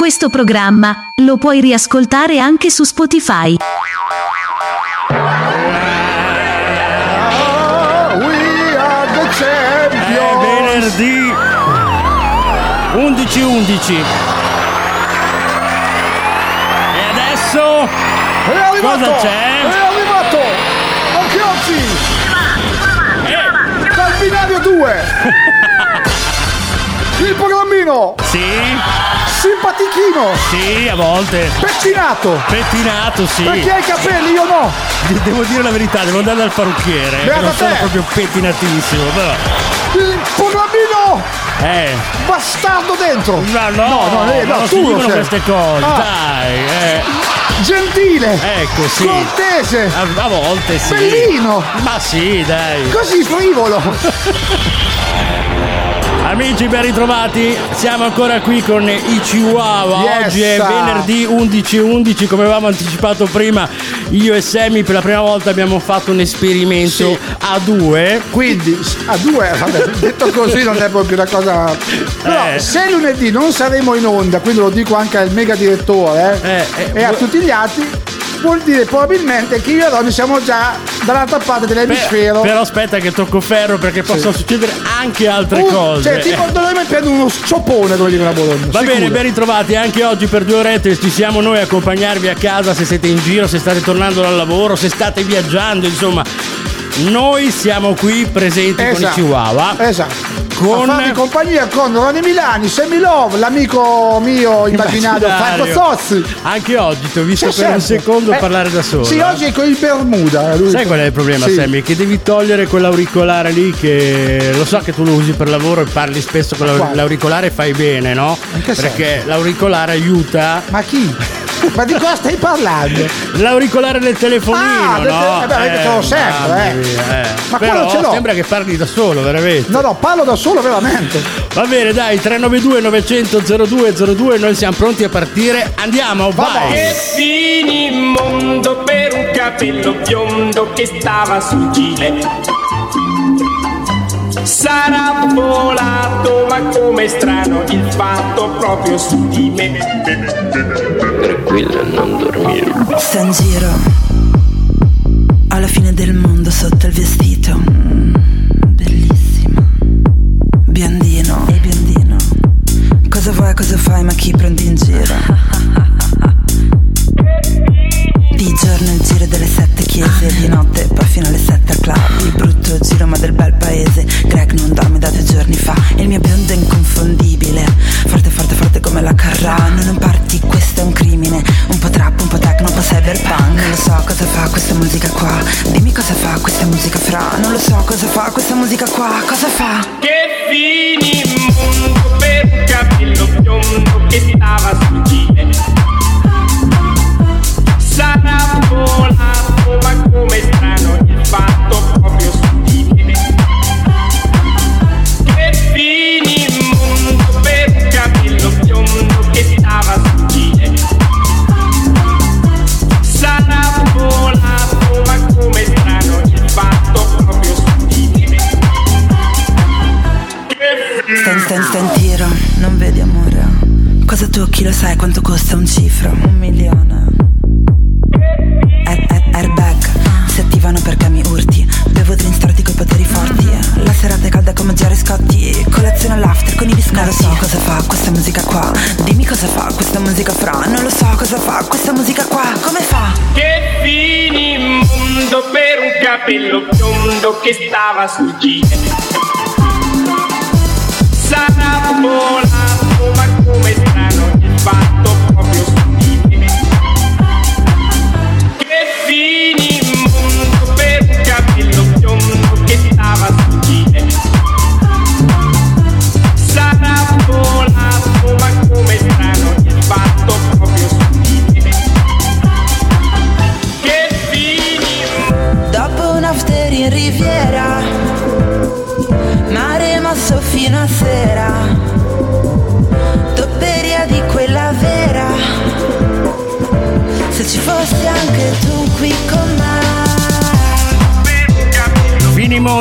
Questo programma lo puoi riascoltare anche su Spotify. Champions. venerdì 11-11. E adesso È arrivato! Cosa c'è? È arrivato! Occhiozzi! Eh. Dal binario 2! Il programmino! sì, Simpatichino! sì, a volte. Pettinato! Pettinato, sì. Perché hai i capelli, io no! De- Devo dire la verità, devo andare dal parrucchiere. Beata non sono te. proprio pettinatissimo, però. Il programmino Eh. bastardo dentro! No, no, no, no, eh, no, non tu si lo dicono sei. queste cose, Ah. dai. eh. Gentile! Ecco, sì. Cortese! A, a volte sì. Bellino! Ma sì, dai. Così frivolo! Amici ben ritrovati, siamo ancora qui con i Chihuahua. Yes. Oggi è venerdì 11-11, come avevamo anticipato prima, io e Sammy per la prima volta abbiamo fatto un esperimento Sì. a due. Quindi a due, vabbè, detto così non è proprio una cosa. Però Eh. se lunedì non saremo in onda, quindi lo dico anche al mega direttore Eh, eh, e a tutti gli altri, vuol dire probabilmente che io e Ronny siamo già dall'altra parte dell'emisfero. però aspetta che tocco ferro perché possono succedere anche altre Uh, cose. Cioè, tipo Eh. dovremmo prendere uno sciopone, come dicono a Bologna. Va sicuro. bene, ben ritrovati anche oggi per due orette ci siamo noi a accompagnarvi a casa se siete in giro, se state tornando dal lavoro, se state viaggiando, insomma. Noi siamo qui presenti con i Esatto. Chihuahua. Esatto. Con- A farvi compagnia con Ronny Milani, Semi Love, l'amico mio immaginario, Franco. Zozzi. Anche oggi ti ho visto C'è per un sempre. secondo Eh, parlare da solo. Sì, eh. oggi è con il Bermuda. lui- Sai qual è il problema, Sì. Sammy? Che devi togliere quell'auricolare lì che lo so che tu lo usi per lavoro e parli spesso con l'auricolare e fai bene, no? Perché l'auricolare aiuta. Ma chi? Ma di cosa stai parlando? L'auricolare del telefonino, Ah, no? te- eh beh, perché ce l'ho sempre, mamma eh. mia, eh. Ma Però quello ce l'ho. sembra che parli da solo, veramente. No, no, parlo da solo veramente. Va bene, dai, 392 900 0202, noi siamo pronti a partire. Andiamo, vai! Che finimondo per un capello biondo che stava sul gilet. Ma come strano il fatto proprio su di me. Tranquilla, non dormire. Sta in giro alla fine del mondo sotto il vestito. Mm, bellissimo. Biondino e biondino. Cosa vuoi, cosa fai, ma chi prendi in giro? Di giorno il giro delle sette chiese, di notte poi fino alle sette al club. Il brutto giro ma del bel paese. Greg non dorme da due giorni fa. Il mio biondo è inconfondibile. Forte, forte, forte come la Carrano. Non parti, questo è un crimine. Un po' trap, un po' techno, un po' cyberpunk. Non lo so cosa fa questa musica qua. Dimmi cosa fa questa musica fra. Non lo so cosa fa questa musica qua. Cosa fa? Che finimondo per un capello biondo che stava sul gilet. Sarà volato, ma come strano il fatto proprio su di me. Che finimondo per un capello biondo che stava sul gilet. Sarà volato, ma come strano il fatto proprio su di me. Sta in, sta in, sta in tiro, non vedi amore. Cosa tocchi lo sai quanto costa un cifro? Un milione. Si attivano perché mi urti. Bevo drink storti coi poteri forti. La serata è calda come Jerry Scotti. Colazione all'after con i biscotti. Non lo so cosa fa questa musica qua. Dimmi cosa fa questa musica fra. Non lo so cosa fa questa musica qua. Come fa? Che finimondo per un capello biondo che stava sul gilet. Sarà volato,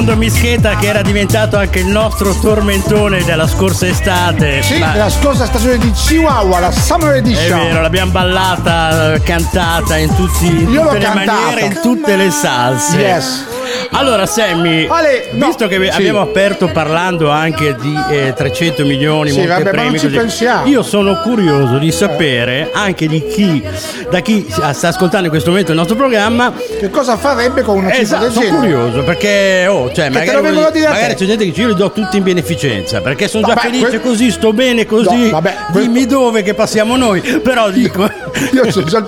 Raimondo Mischeta che era diventato anche il nostro tormentone della scorsa estate. Sì, Ma- nella scorsa stagione di Chihuahua, la Summer È Edition. vero, l'abbiamo ballata, cantata in, tutti, in tutte le cantata. maniere, in tutte le salse. Yes. Allora, Sammy, Ale, no, visto che sì. abbiamo aperto parlando anche di eh, 300 milioni, Sì, molti vabbè, ma premi, non ci così, pensiamo. io sono curioso di sapere anche di chi, da chi sta ascoltando in questo momento il nostro programma. Che cosa farebbe con una cifra Esatto, sono curioso perché, oh, cioè, magari, a magari c'è gente che dice io li do tutti in beneficenza perché sono già Vabbè, felice que- così, sto bene così. No, vabbè, Dimmi dove che passiamo noi, però dico. Io so già,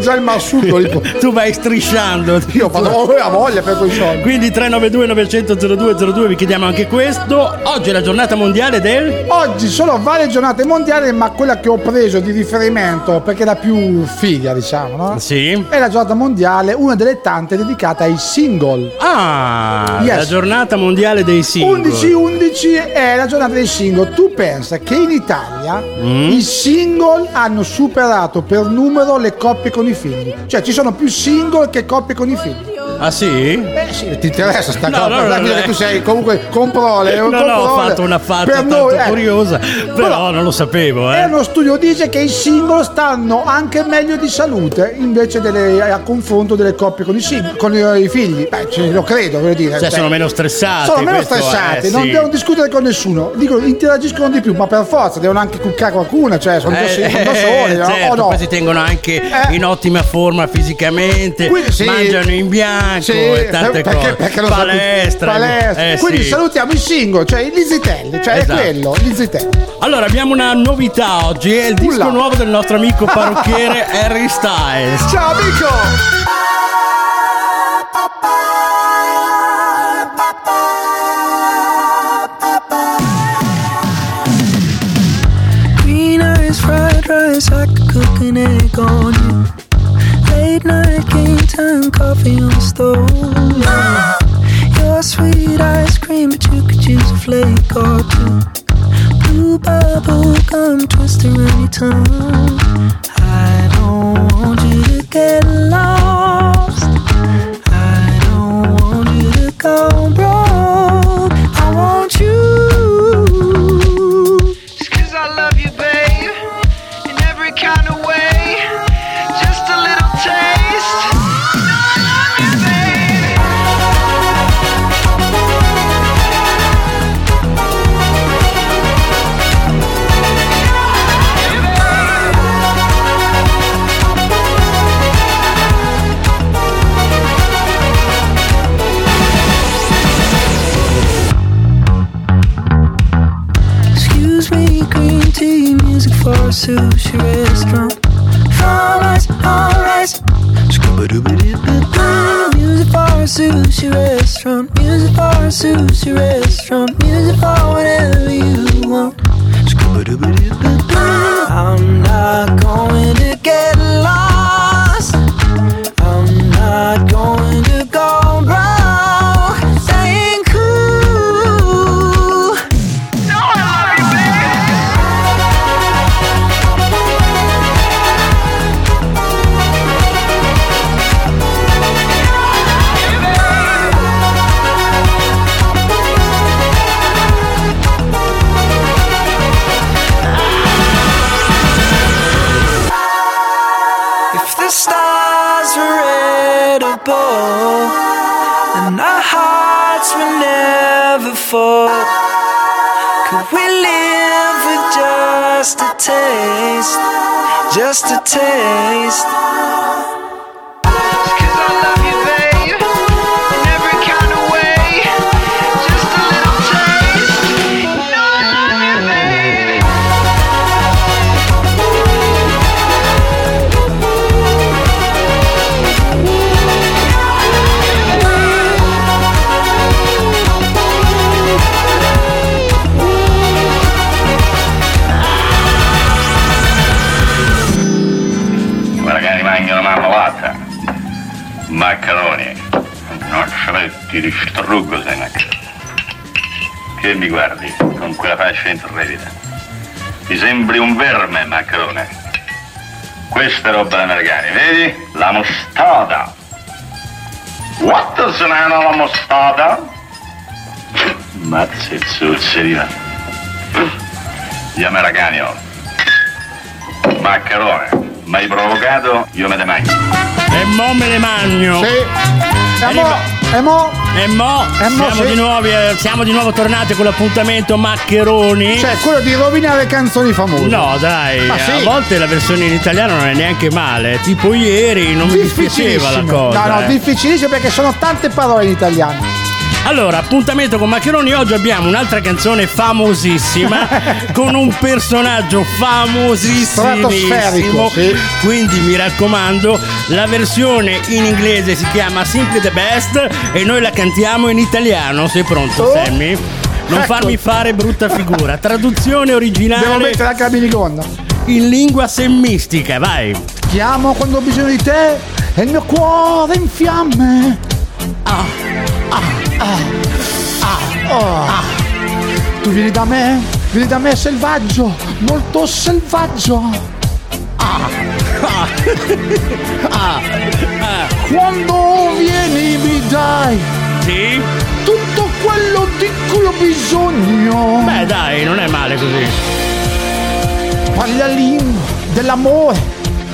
già il massuto. tu vai strisciando. Io vado a voglia per quei soldi. Quindi 392 900 0202 vi chiediamo anche questo. Oggi è la giornata mondiale del Oggi sono varie giornate mondiali, ma quella che ho preso di riferimento, perché è la più figa, diciamo, no? Sì. È la giornata mondiale, una delle tante dedicata ai single. Ah, Yes. la giornata mondiale dei single. 11-11 è la giornata dei single. Tu pensa che in Italia Mm. i single hanno superato per numero le coppie con i figli. Cioè ci sono più single che coppie con i figli. Ah sì? Eh sì, ti interessa sta No, cosa? no, no, no, eh. tu sei comunque comprole. No, no, ho fatto una faccia tanto curiosa, però non lo sapevo, E eh. uno studio dice che i single stanno anche meglio di salute invece delle, a confronto delle coppie con i, sing- con i, figli. Beh, ce lo credo, voglio dire. Cioè, Cioè, sono meno stressati. sono meno questo è, stressati, non sì. devono discutere con nessuno. Dicono interagiscono di più, ma per forza devono anche cuccare qualcuna, cioè sono Eh, da soli, no? certo, no? poi si tengono anche Eh. in ottima forma fisicamente, Quindi sì. mangiano in bianco Sì, e tante perché, cose. perché palestra. palestra. eh, Quindi sì. salutiamo i single, cioè i Lizitelli, cioè Esatto. è quello, Lizitelli. Allora, abbiamo una novità oggi, è il disco Ulla. nuovo del nostro amico parrucchiere Harry Styles. Ciao amico! Green eyes, fried rice, I could cook an egg on time, coffee on the stove. Your sweet ice cream, che ne mangiano marmolata, maccheroni, noccioletti di struggo sei maccheroni. Che mi guardi con quella faccia intrepida? Ti sembri un verme, maccherone. Questa è roba da americani, vedi? La mostarda. What does nano la mostarda? Mazza e zuzzerina. Io me la canio. Maccherone, mi hai provocato, io me ne mangio. E mo me ne magno. Sì. E mo, e mo, E mo, E mo siamo, sì. di nuovo, eh, siamo di nuovo tornati con l'appuntamento Maccheroni. cioè quello di rovinare canzoni famose. No, dai, Ma sì. a volte la versione in italiano non è neanche male. Tipo ieri non mi dispiaceva la cosa. No, no, eh. difficilissimo perché sono tante parole in italiano. Allora, appuntamento con Maccheroni. Oggi abbiamo un'altra canzone famosissima con un personaggio famosissimo. Sì. Quindi mi raccomando, la versione in inglese si chiama Simply the Best e noi la cantiamo in italiano. Sei pronto, Oh. Sammy? Non Ecco. farmi fare brutta figura. Traduzione originale Devo mettere anche la minigonda. in lingua semmistica, vai. Chiamo quando ho bisogno di te e il mio cuore in fiamme. Ah, ah, ah, ah. Tu vieni da me, vieni da me selvaggio, molto selvaggio. Ah, ah, ah, ah. Quando vieni mi dai Sì? tutto quello di cui ho bisogno. Beh, dai, non è male così. Parli la lingua dell'amore,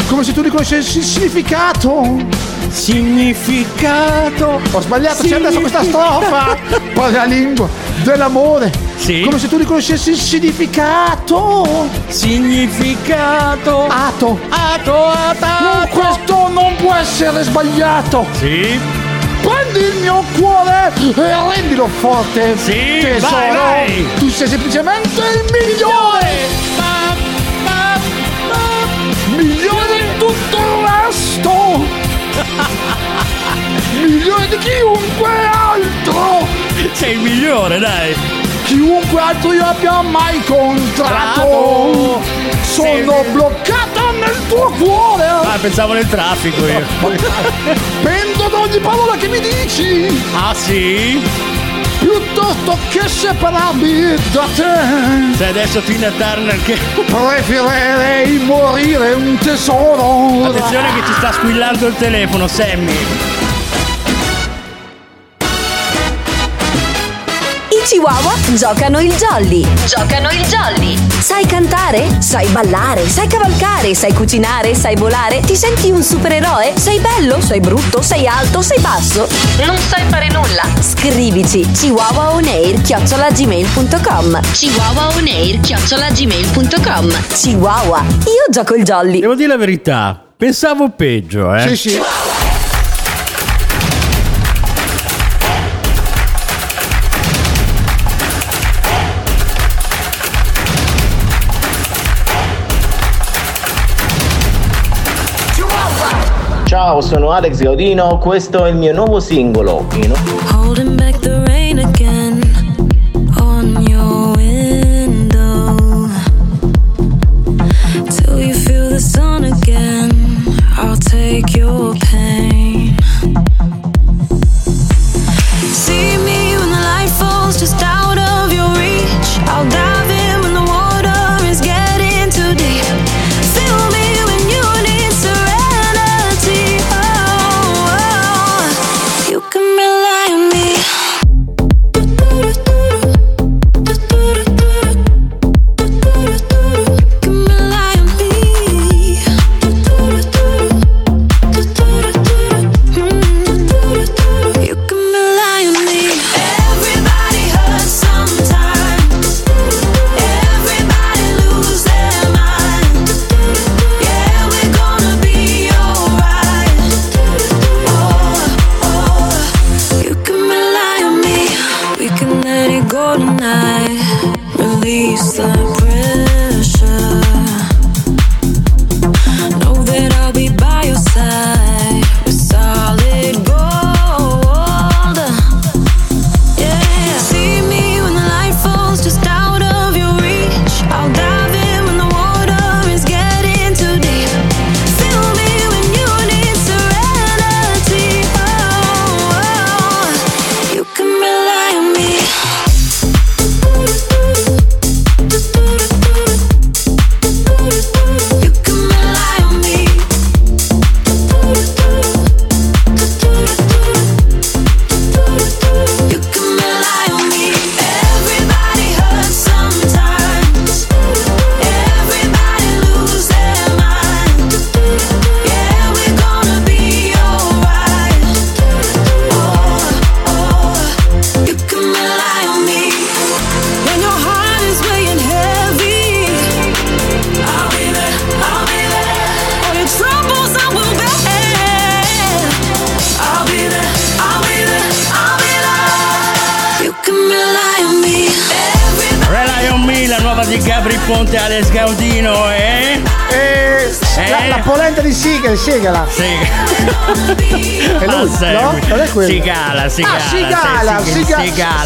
come se tu riconoscessi il significato. Significato. Ho sbagliato, c'è adesso questa strofa. Parli la lingua dell'amore, Sì. come se tu riconoscessi il significato. Significato. Ato. Ato, No, questo non può essere sbagliato. Sì. Prendi il mio cuore e rendilo forte. Sì, tesoro. vai, vai. Tu sei semplicemente il. Migliore di chiunque altro. Sei il migliore, dai. Chiunque altro io abbia mai incontrato. Trato. Sono Sì. bloccata nel tuo cuore. Ah, pensavo nel traffico io. Pendo da ogni parola che mi dici. Ah, sì? Piuttosto che separarmi da te. Se adesso Tina Turner che. Preferirei morire un tesoro. Attenzione che ci sta squillando il telefono, Sammy. Chihuahua giocano il jolly. Giocano il jolly. Sai cantare? Sai ballare? Sai cavalcare? Sai cucinare? Sai volare? Ti senti un supereroe? Sei bello? Sei brutto? Sei alto? Sei basso? Non sai fare nulla? Scrivici chihuahuaonair chiocciolagmail.com chihuahuaonair chiocciolagmail.com Chihuahua, io gioco il jolly. Devo dire la verità. Pensavo peggio, eh. Sì, sì. Ciao, sono Alex Gaudino, questo è il mio nuovo singolo. In- Holding back the rain your window. You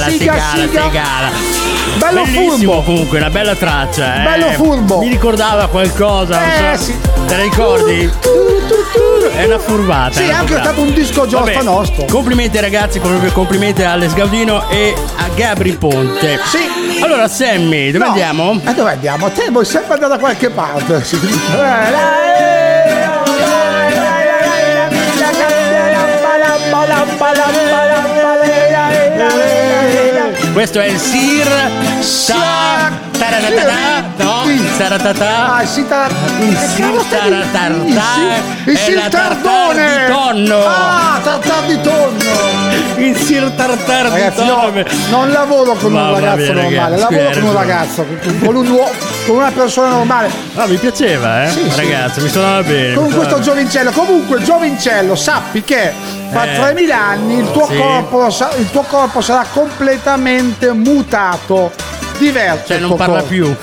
Siga- sigala, Siga- sigala, Siga. sigala. Bello Bellissimo furbo. comunque, una bella traccia. eh. Bello furbo. Mi ricordava qualcosa, Eh, so. sì. Te la ricordi? È una furbata. Sì, è anche furbata. stato un disco Vabbè, nostro. Complimenti ragazzi, compl- complimenti a Alex Gaudino e a Gabri Ponte. Sì. Allora, Sammy, dove No. andiamo? E dove andiamo? Te vuoi sempre andare da qualche parte. Sì. Questo è il Sir Sa Taratatà, no? Saratata. Ah, il Sita- Il Sir Taratartà il Sir- Tardone. di tonno. Ah, tartar di tonno. Il Sir Tartar di tonno. no, non lavoro con un ragazzo normale, lavoro con un ragazzo, con, un uomo, con una persona normale. Ah, mi piaceva, eh? Sì, sì. Ragazzi, mi suonava bene. Con questo giovincello. Comunque, giovincello, sappi che fra Eh. 3000 anni il tuo, Sì. corpo, il tuo corpo sarà completamente mutato. Diverso. Cioè, non parla più.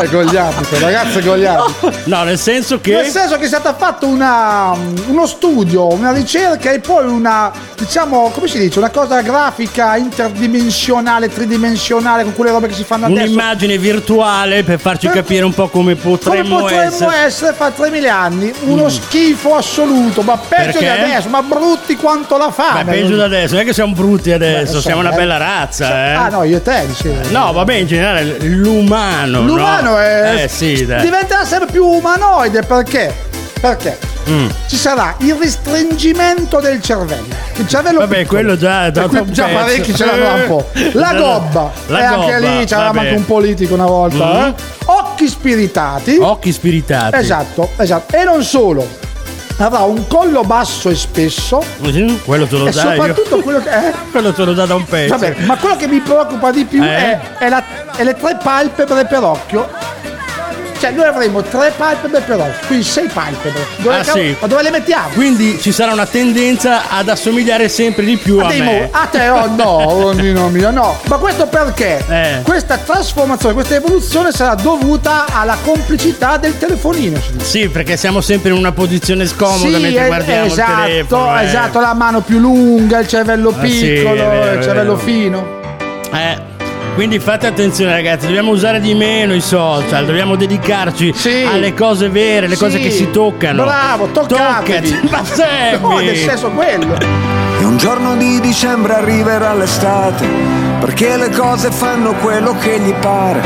È gogliabito, ragazzi, è gogliabito. No, nel senso che. Nel senso che è stata fatta una, uno studio, una ricerca e poi una, diciamo, come si dice, una cosa grafica interdimensionale, tridimensionale, con quelle robe che si fanno adesso. Un'immagine virtuale per farci Per- capire un po' come Come potremmo, potremmo essere. essere fra 3000 anni? Uno schifo assoluto, ma peggio di Perché? adesso, ma brutti quanto la Ma fame. peggio da adesso, non è che siamo brutti adesso, Beh, siamo so, una eh. bella razza, eh. Ah no, io e te dicevo. No, vabbè, in generale l'umano. no? L'umano è. Eh sì, dai. diventerà sempre più umanoide perché? Perché? Mm. Ci sarà il restringimento del cervello. Il cervello Vabbè, piccolo. quello già da qui già pezzo. parecchi ce l'hanno un po'. La gobba. la e anche gobba, lì c'era vabbè. anche un politico una volta. Mm. eh. Occhi spiritati. Occhi spiritati. Esatto, esatto. E non solo. Avrà un collo basso e spesso. Quello te lo E dai io. soprattutto quello che. eh? Quello te lo dà da un pezzo. Vabbè, ma quello che mi preoccupa di più Eh? è, è la- è le tre palpebre per occhio. Cioè, noi avremo tre palpebre per occhio, quindi sei palpebre. Dove, Ah, cavolo- sì. Ma dove le mettiamo? Quindi ci sarà una tendenza ad assomigliare sempre di più a, A, me. mo- a te, oh no, rondino mio, no. Ma questo perché? Eh. Questa trasformazione, questa evoluzione sarà dovuta alla complicità del telefonino. Sì, perché siamo sempre in una posizione scomoda Sì, mentre eh, guardiamo esatto, il telefono. eh. esatto, la mano più lunga, il cervello Ah, sì, piccolo, vero, il cervello fino. Eh, quindi fate attenzione ragazzi, dobbiamo usare di meno i social, dobbiamo dedicarci Sì. alle cose vere, le cose Sì, che si toccano. Bravo, toccatevi. Toccati, ma Sammy! No, nel senso quello. E un giorno di dicembre arriverà l'estate, perché le cose fanno quello che gli pare,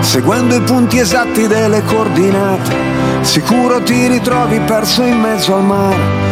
seguendo i punti esatti delle coordinate. Sicuro ti ritrovi perso in mezzo al mare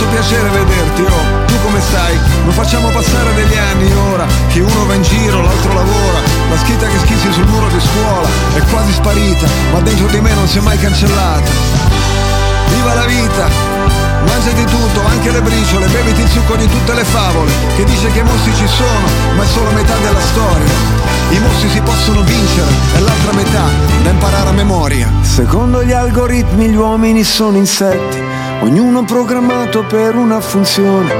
Fatto piacere vederti, oh, tu come stai? Non facciamo passare degli anni ora, che uno va in giro, l'altro lavora, la scritta che schizzi sul muro di scuola è quasi sparita, ma dentro di me non si è mai cancellata. Viva la vita! Mangiati tutto, anche le briciole, beviti il succo di tutte le favole, che dice che i mostri ci sono, ma è solo metà della storia. I mostri si possono vincere, è l'altra metà, da imparare a memoria. Secondo gli algoritmi gli uomini sono insetti, ognuno programmato per una funzione,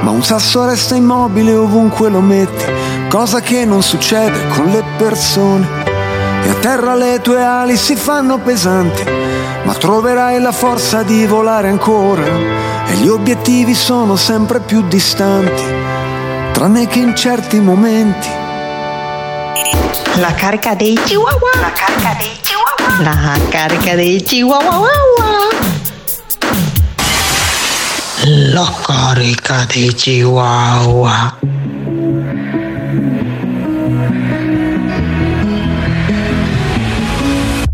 ma un sasso resta immobile ovunque lo metti, cosa che non succede con le persone. E a terra le tue ali si fanno pesanti, ma troverai la forza di volare ancora e gli obiettivi sono sempre più distanti, tranne che in certi momenti. La carica dei chihuahua. La carica dei chihuahua. La carica dei chihuahua. La carica dei chihuahua.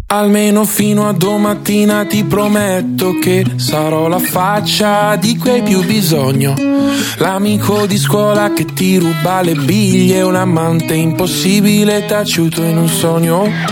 Almeno fino a domattina ti prometto che sarò la faccia di cui hai più bisogno. L'amico di scuola che ti ruba le biglie, un amante impossibile taciuto in un sogno.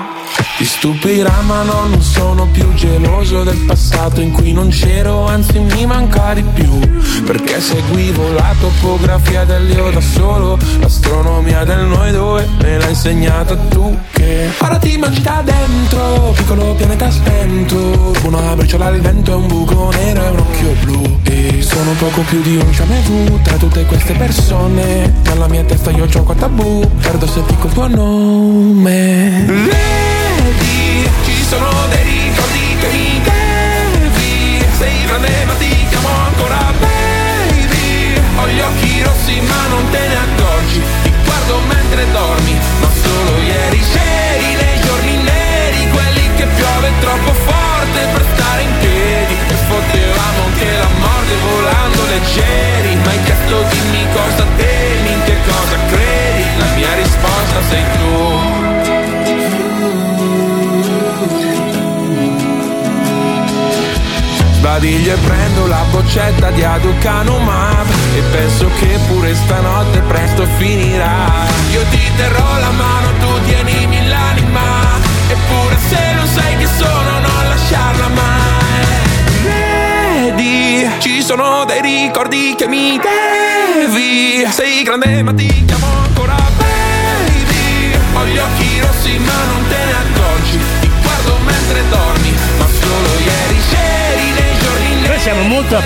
ti stupirà ma no, non sono più geloso del passato in cui non c'ero, anzi mi manca di più. Perché seguivo la topografia dell'io da solo L'astronomia del noi due me l'ha insegnata tu che Ora ti mangi da dentro, piccolo pianeta spento. Una briciola al vento e un buco nero e un occhio blu. E sono poco più di un jamais vu tra tutte queste persone. Nella mia testa io gioco a tabù, perdo se dico il tuo nome americano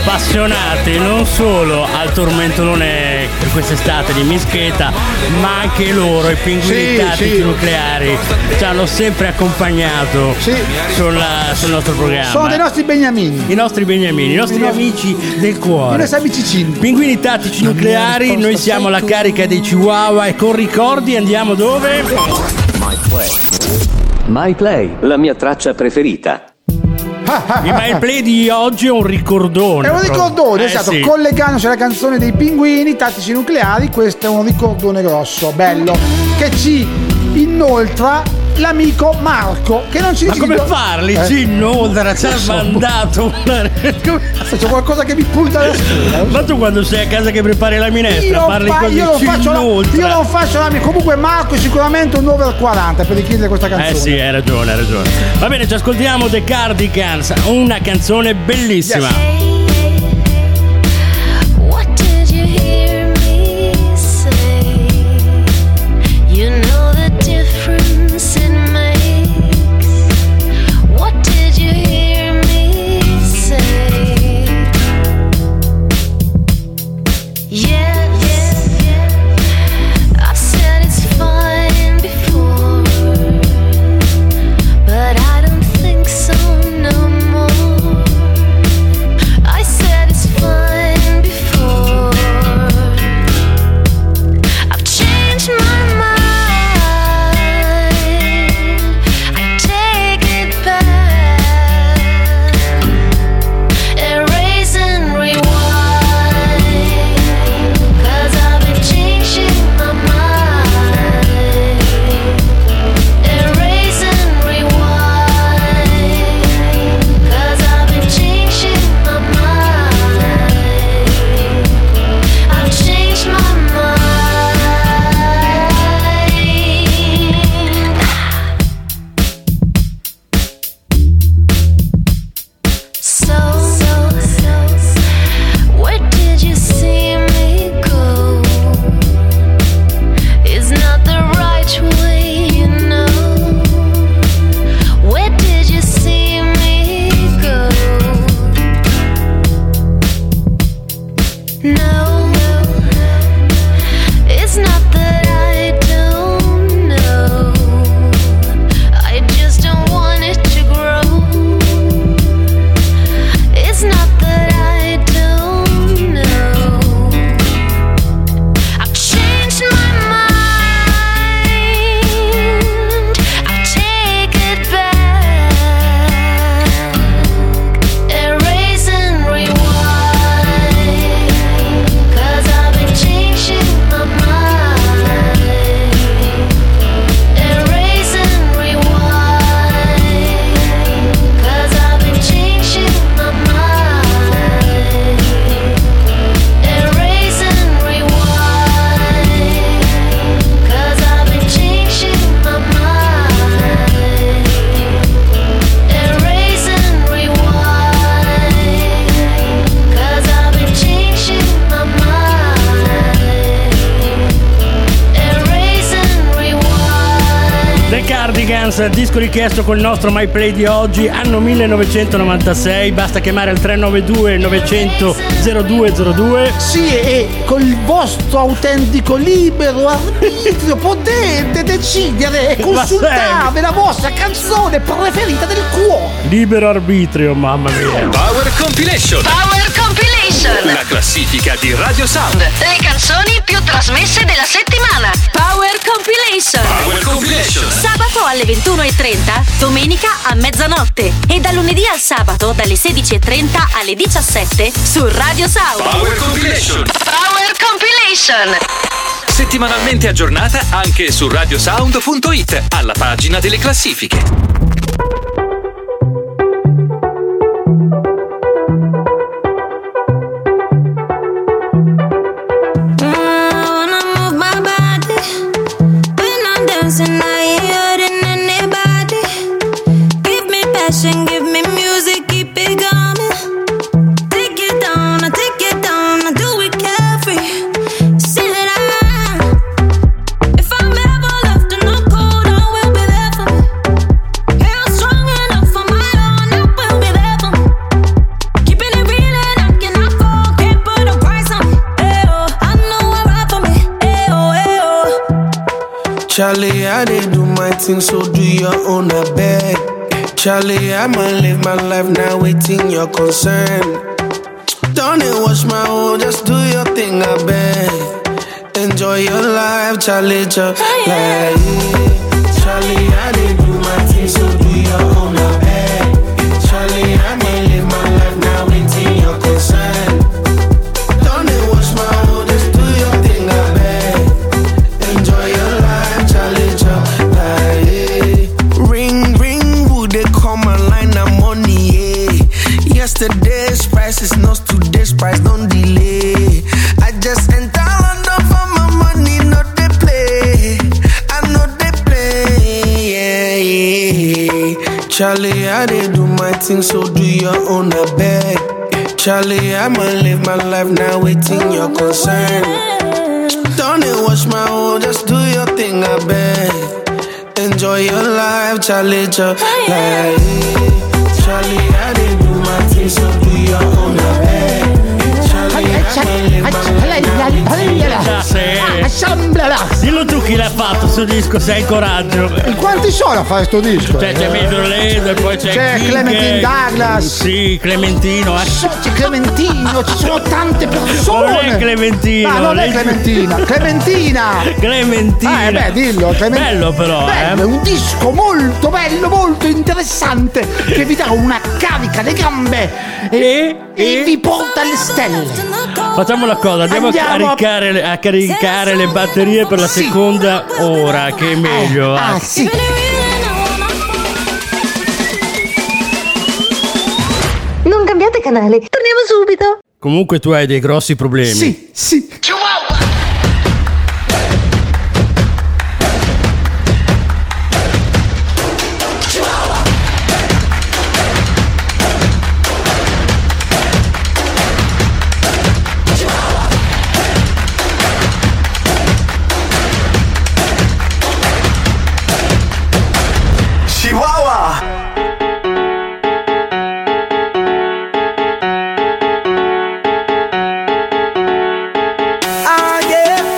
appassionati non solo al tormentolone per quest'estate di Mischeta, ma anche loro, i pinguini Sì, tattici sì. nucleari, ci hanno sempre accompagnato sulla- sul nostro programma. Sono dei nostri beniamini. I nostri beniamini, i nostri I nostri- amici del I cuore. nostri amici cin. Pinguini tattici nucleari, risposta noi siamo la carica dei Chihuahua e con ricordi andiamo dove? My Play, la mia traccia preferita. Il My Play di oggi è un ricordone. È un ricordone, Eh, esatto, sì. collegandosi alla canzone dei pinguini tattici nucleari, questo è un ricordone grosso, bello, che ci inoltra l'amico Marco, che non ci Ma dice come di- parli? Eh, Ci inoltra, ci ha mandato una... C'è qualcosa che mi punta la schiena. Ma tu quando sei a casa che prepari la minestra Io, parli fa- così, io non ci faccio la, io non faccio la mia. Comunque Marco è sicuramente un over 40 per richiedere questa canzone. Eh sì, hai ragione, hai ragione. Va bene, ci ascoltiamo The Cardigans, una canzone bellissima. What Yeah, richiesto col nostro My Play di oggi, anno 1996, basta chiamare il 392 900 0202. Sì, e col vostro autentico libero arbitrio potete decidere e consultare la vostra canzone preferita del cuore. Libero arbitrio, mamma mia. Power Compilation. Power Compilation. La classifica di Radio Sound. Le canzoni più trasmesse della settimana. Power Compilation. Power Compilation. Sabato alle 21.30, domenica a mezzanotte e da lunedì al sabato dalle 16.30 alle 17 su Radio Sound. Power Compilation. Power Compilation. Settimanalmente aggiornata anche su radiosound.it alla pagina delle classifiche. Charlie, I did do my thing, so do your own, I beg. Charlie, I'ma live my life now, waiting your concern. Don't it wash my own, just do your thing, I beg. Enjoy your life, Charlie, Charlie. Oh, Charlie, I did do my thing, so so do your own, I beg. Charlie, I'ma live my life now, waiting your concern. Don't it wash my own, just do your thing, I beg. Enjoy your life, Charlie, Charlie. Charlie, I didn't do my thing, so do your own, I beg. Charlie, I'ma live my life. Dillo tu chi l'ha fatto sto disco, se hai coraggio. Quanti sono a fare sto disco? Cioè, c'è Major Lazer, poi c'è. C'è King, Clementine Douglas. Sì, Clementino. eh. C'è Clementino, ci sono tante persone. Non è Clementino. Ma non è Clementina, Clementina. Clementina. Eh beh, dillo, Clemen- Bello però, Bello, eh. un disco molto bello, molto interessante che vi dà una carica alle gambe e, e vi porta alle stelle. Facciamo una cosa, andiamo, Andiamo a- caricare, le- a caricare le batterie per la seconda ora, che è meglio. va. Ah, sì. Non cambiate canale, torniamo subito. Comunque tu hai dei grossi problemi. Sì, sì.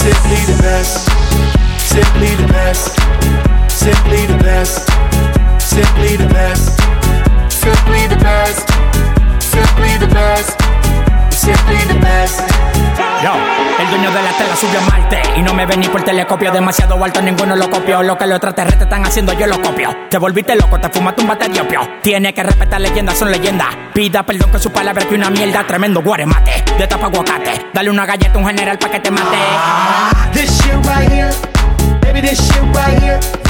Simply the best, simply the best, simply the best, simply the best, simply the best, simply the best, simply the best. Yo, el dueño de la tela subió a Marte Y no me ven ni por telescopio. Demasiado alto, ninguno lo copió. Lo que los extraterrestres están haciendo, yo lo copio. Te volviste loco, te fumaste un bate de opio. Tiene que respetar leyendas, son leyendas Pida perdón que su palabra que una mierda Tremendo guaremate, de tapa aguacate. Dale una galleta a un general pa' que te mate. This shit right here, baby, this shit right here.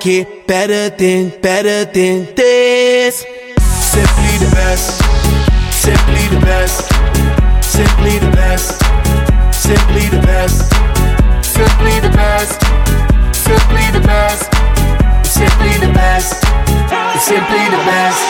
get better than, better than this. Simply the best, simply the best, simply the best, simply the best, simply the best, simply the best, simply the best, simply the best.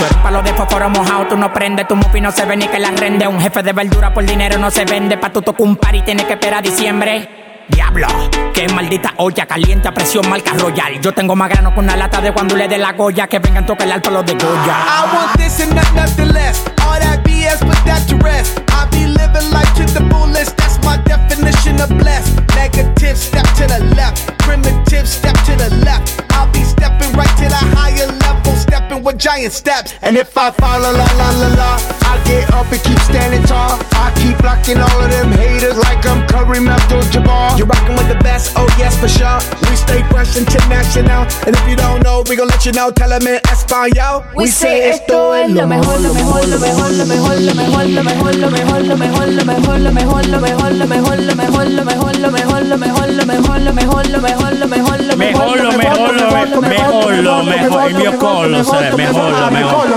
Tú palo de fósforo mojado, tú no prendes, tu mufi no se ve ni que la rende. Un jefe de verdura por dinero no se vende, pa' tu tocar un par y tienes que esperar a diciembre. Diablo, qué maldita olla caliente presión marca royal. Yo tengo más grano con una lata de cuando le dé la goya que vengan toca el alto los de Goya. I want this and not nothing less. All that BS, put that to rest. I be living life to the fullest. That's my definition of blessed. Negative, step to the left. Primitive, step to the left. I'll be stepping right to the higher level, stepping with giant steps. And if I fall, la la la la I get up and keep standing tall. I keep blocking all of them haters like I'm Kareem Abdul-Jabbar. You're rocking with the best, oh yes for sure. We stay fresh international, and if you don't know, we gon' let you know. Tell Tell 'em in Espanol. We say esto es lo mejor, lo mejor, lo mejor, lo mejor, lo mejor, lo mejor, lo mejor, lo mejor, lo mejor, lo mejor, lo mejor, lo mejor, lo mejor, lo mejor, lo mejor, lo mejor, lo mejor, lo mejor, lo mejor, lo mejor, lo Mejor, lo mejor, lo mejor, lo mejor, lo mejor, il mio collo sarebbe mejor, lo mejor,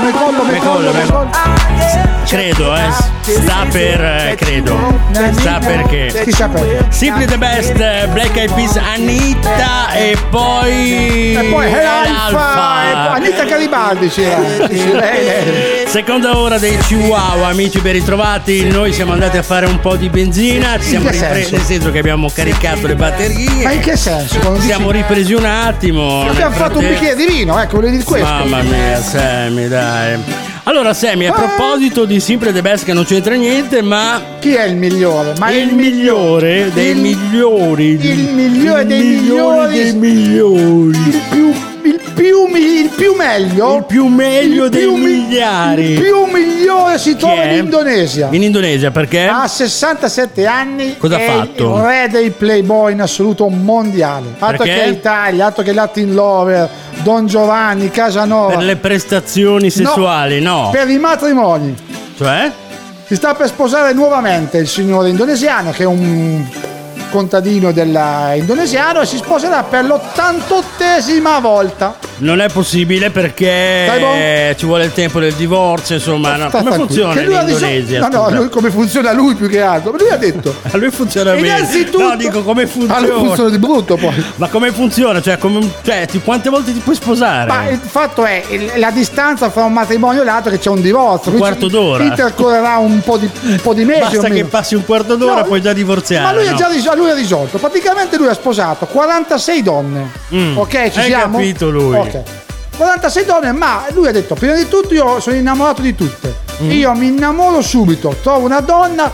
mejor, lo mejor. Credo, eh. Sta per. eh, credo. Sta perché. Chissà perché. Simply the best, eh, Black Eyed Peas, Anita e poi. E poi Alfa, Anita Garibaldi c'era. Seconda ora dei Chihuahua, amici ben ritrovati. Noi siamo andati a fare un po' di benzina, ci siamo ripresi, nel senso che abbiamo caricato le batterie. Ma in che senso? Quando siamo dici- ripresi un attimo. Abbiamo fatto un frattempo- bicchiere di vino, ecco, volevo dire questo. Mamma mia, Sammy, dai. Allora, Sammy, a Ah. proposito di Simple the Best che non c'entra niente, ma. Chi è il migliore? Ma il migliore dei il- migliori. il migliore dei migliori. dei migliori. Il più, il più, il più meglio. Il più meglio il dei più mi- miliari. Il più migliore si trova in Indonesia. In Indonesia, perché? Ha 67 anni. Cosa ha è fatto? Il re dei playboy in assoluto mondiale. Altro Perché? che Italia, altro che Latin Lover, Don Giovanni, Casanova. Per le prestazioni sessuali, no. Per i matrimoni. Cioè? Si sta per sposare nuovamente il signore indonesiano che è un contadino della indonesiano e si sposerà per l'88esima volta. Non è possibile perché boh. ci vuole il tempo del divorzio, insomma. no. Come funziona Che in lui ha detto- Indonesia? No, no, lui come funziona lui più che altro. Ma lui ha detto. A lui funziona bene. Innanzitutto- No, dico come funziona. Ah, lui funziona di brutto poi. Ma come funziona? Cioè, come- cioè, ti- quante volte ti puoi sposare? Ma il fatto è il- la distanza fra un matrimonio e l'altro che c'è un divorzio. Un quarto d'ora. Intercorrerà un po' di, un po' di mesi. Basta che meno. passi un quarto d'ora No, puoi già divorziare. Ma lui, no? già ris- lui ha risolto. Praticamente lui ha sposato 46 donne. Mm. Ok, ci Hai siamo? capito lui. Ok. 46 donne, ma lui ha detto: prima di tutto io sono innamorato di tutte. Mm. Io mi innamoro subito, trovo una donna.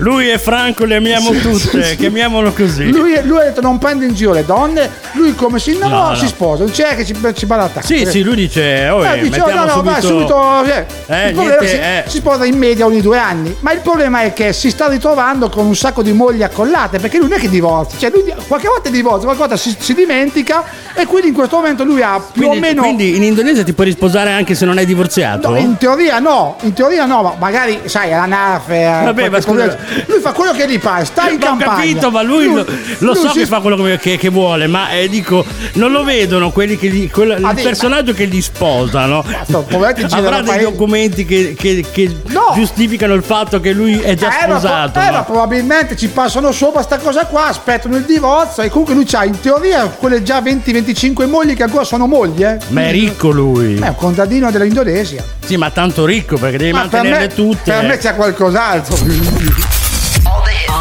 Lui e Franco le amiamo Sì, tutte, sì, chiamiamolo così. Lui, lui ha detto non prende in giro le donne, lui come si innamora No, no. si sposa, non c'è che ci, ci baratta. Sì, sì, lui dice, oh, Eh, dice, oh, no, no, vai subito... subito. eh. Eh, niente, che eh. si, si sposa in media ogni due anni. Ma il problema è che si sta ritrovando con un sacco di mogli accollate. Perché lui non è che divorzia, cioè lui qualche volta divorzia, qualche volta si, si dimentica. E quindi in questo momento lui ha più Quindi, o meno. quindi in Indonesia ti puoi risposare anche se non hai divorziato? No, in teoria no, in teoria no, ma magari sai, all'anafe. eh, Vabbè, ma scusa-. Lui fa quello che gli pare, sta in Ho campagna. capito, ma lui, lo, lo lui so si- che fa quello che, che- vuole, ma eh, dico, non lo vedono quelli che gli, quello- il Adè, personaggio che gli sposano. girano Avrà dei paesi- documenti che, che- che No. giustificano il fatto che lui è già Eh, ma, sposato. eh, no? ma probabilmente ci passano sopra sta cosa qua, aspettano il divorzio e comunque lui c'ha in teoria quelle già 20-25 mogli che ancora sono mogli, eh. Ma è ricco lui. È un contadino dell'Indonesia. Sì, ma tanto ricco perché devi Ma per me, mantenerle tutte. per me c'è qualcos'altro.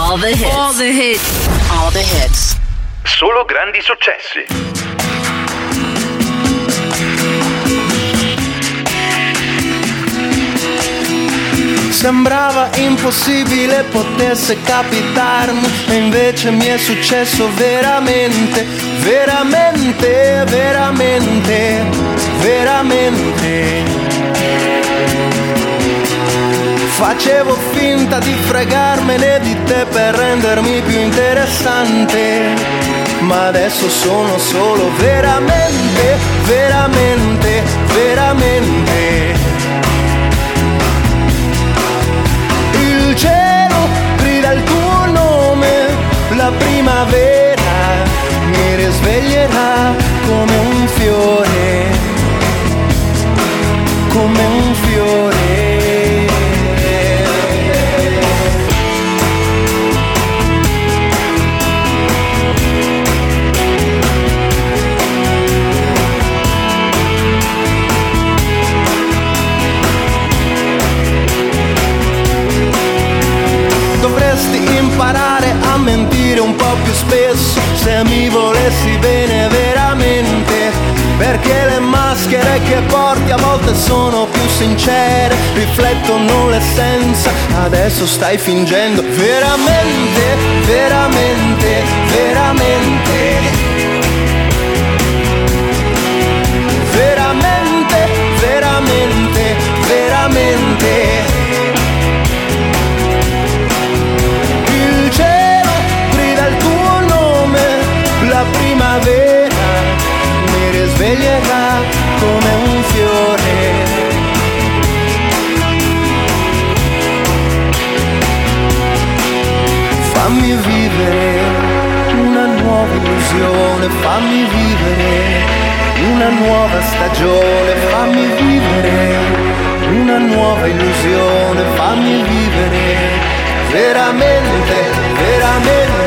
All the hits. All the hits. All the hits. Solo grandi successi. Sembrava impossibile potesse capitarmi e invece mi è successo veramente, veramente, veramente, veramente. Facevo finta di fregarmene di te per rendermi più interessante, ma adesso sono solo veramente, veramente, veramente. Il cielo grida il tuo nome, la primavera mi risveglierà come un fiore, come un fiore. Se mi volessi bene veramente. Perché le maschere che porti a volte sono più sincere, riflettono l'essenza. Adesso stai fingendo veramente, veramente, veramente. Veramente, veramente, veramente. Primavera mi risveglierà come un fiore. Fammi vivere una nuova illusione, fammi vivere una nuova stagione, fammi vivere una nuova illusione, fammi vivere veramente, veramente.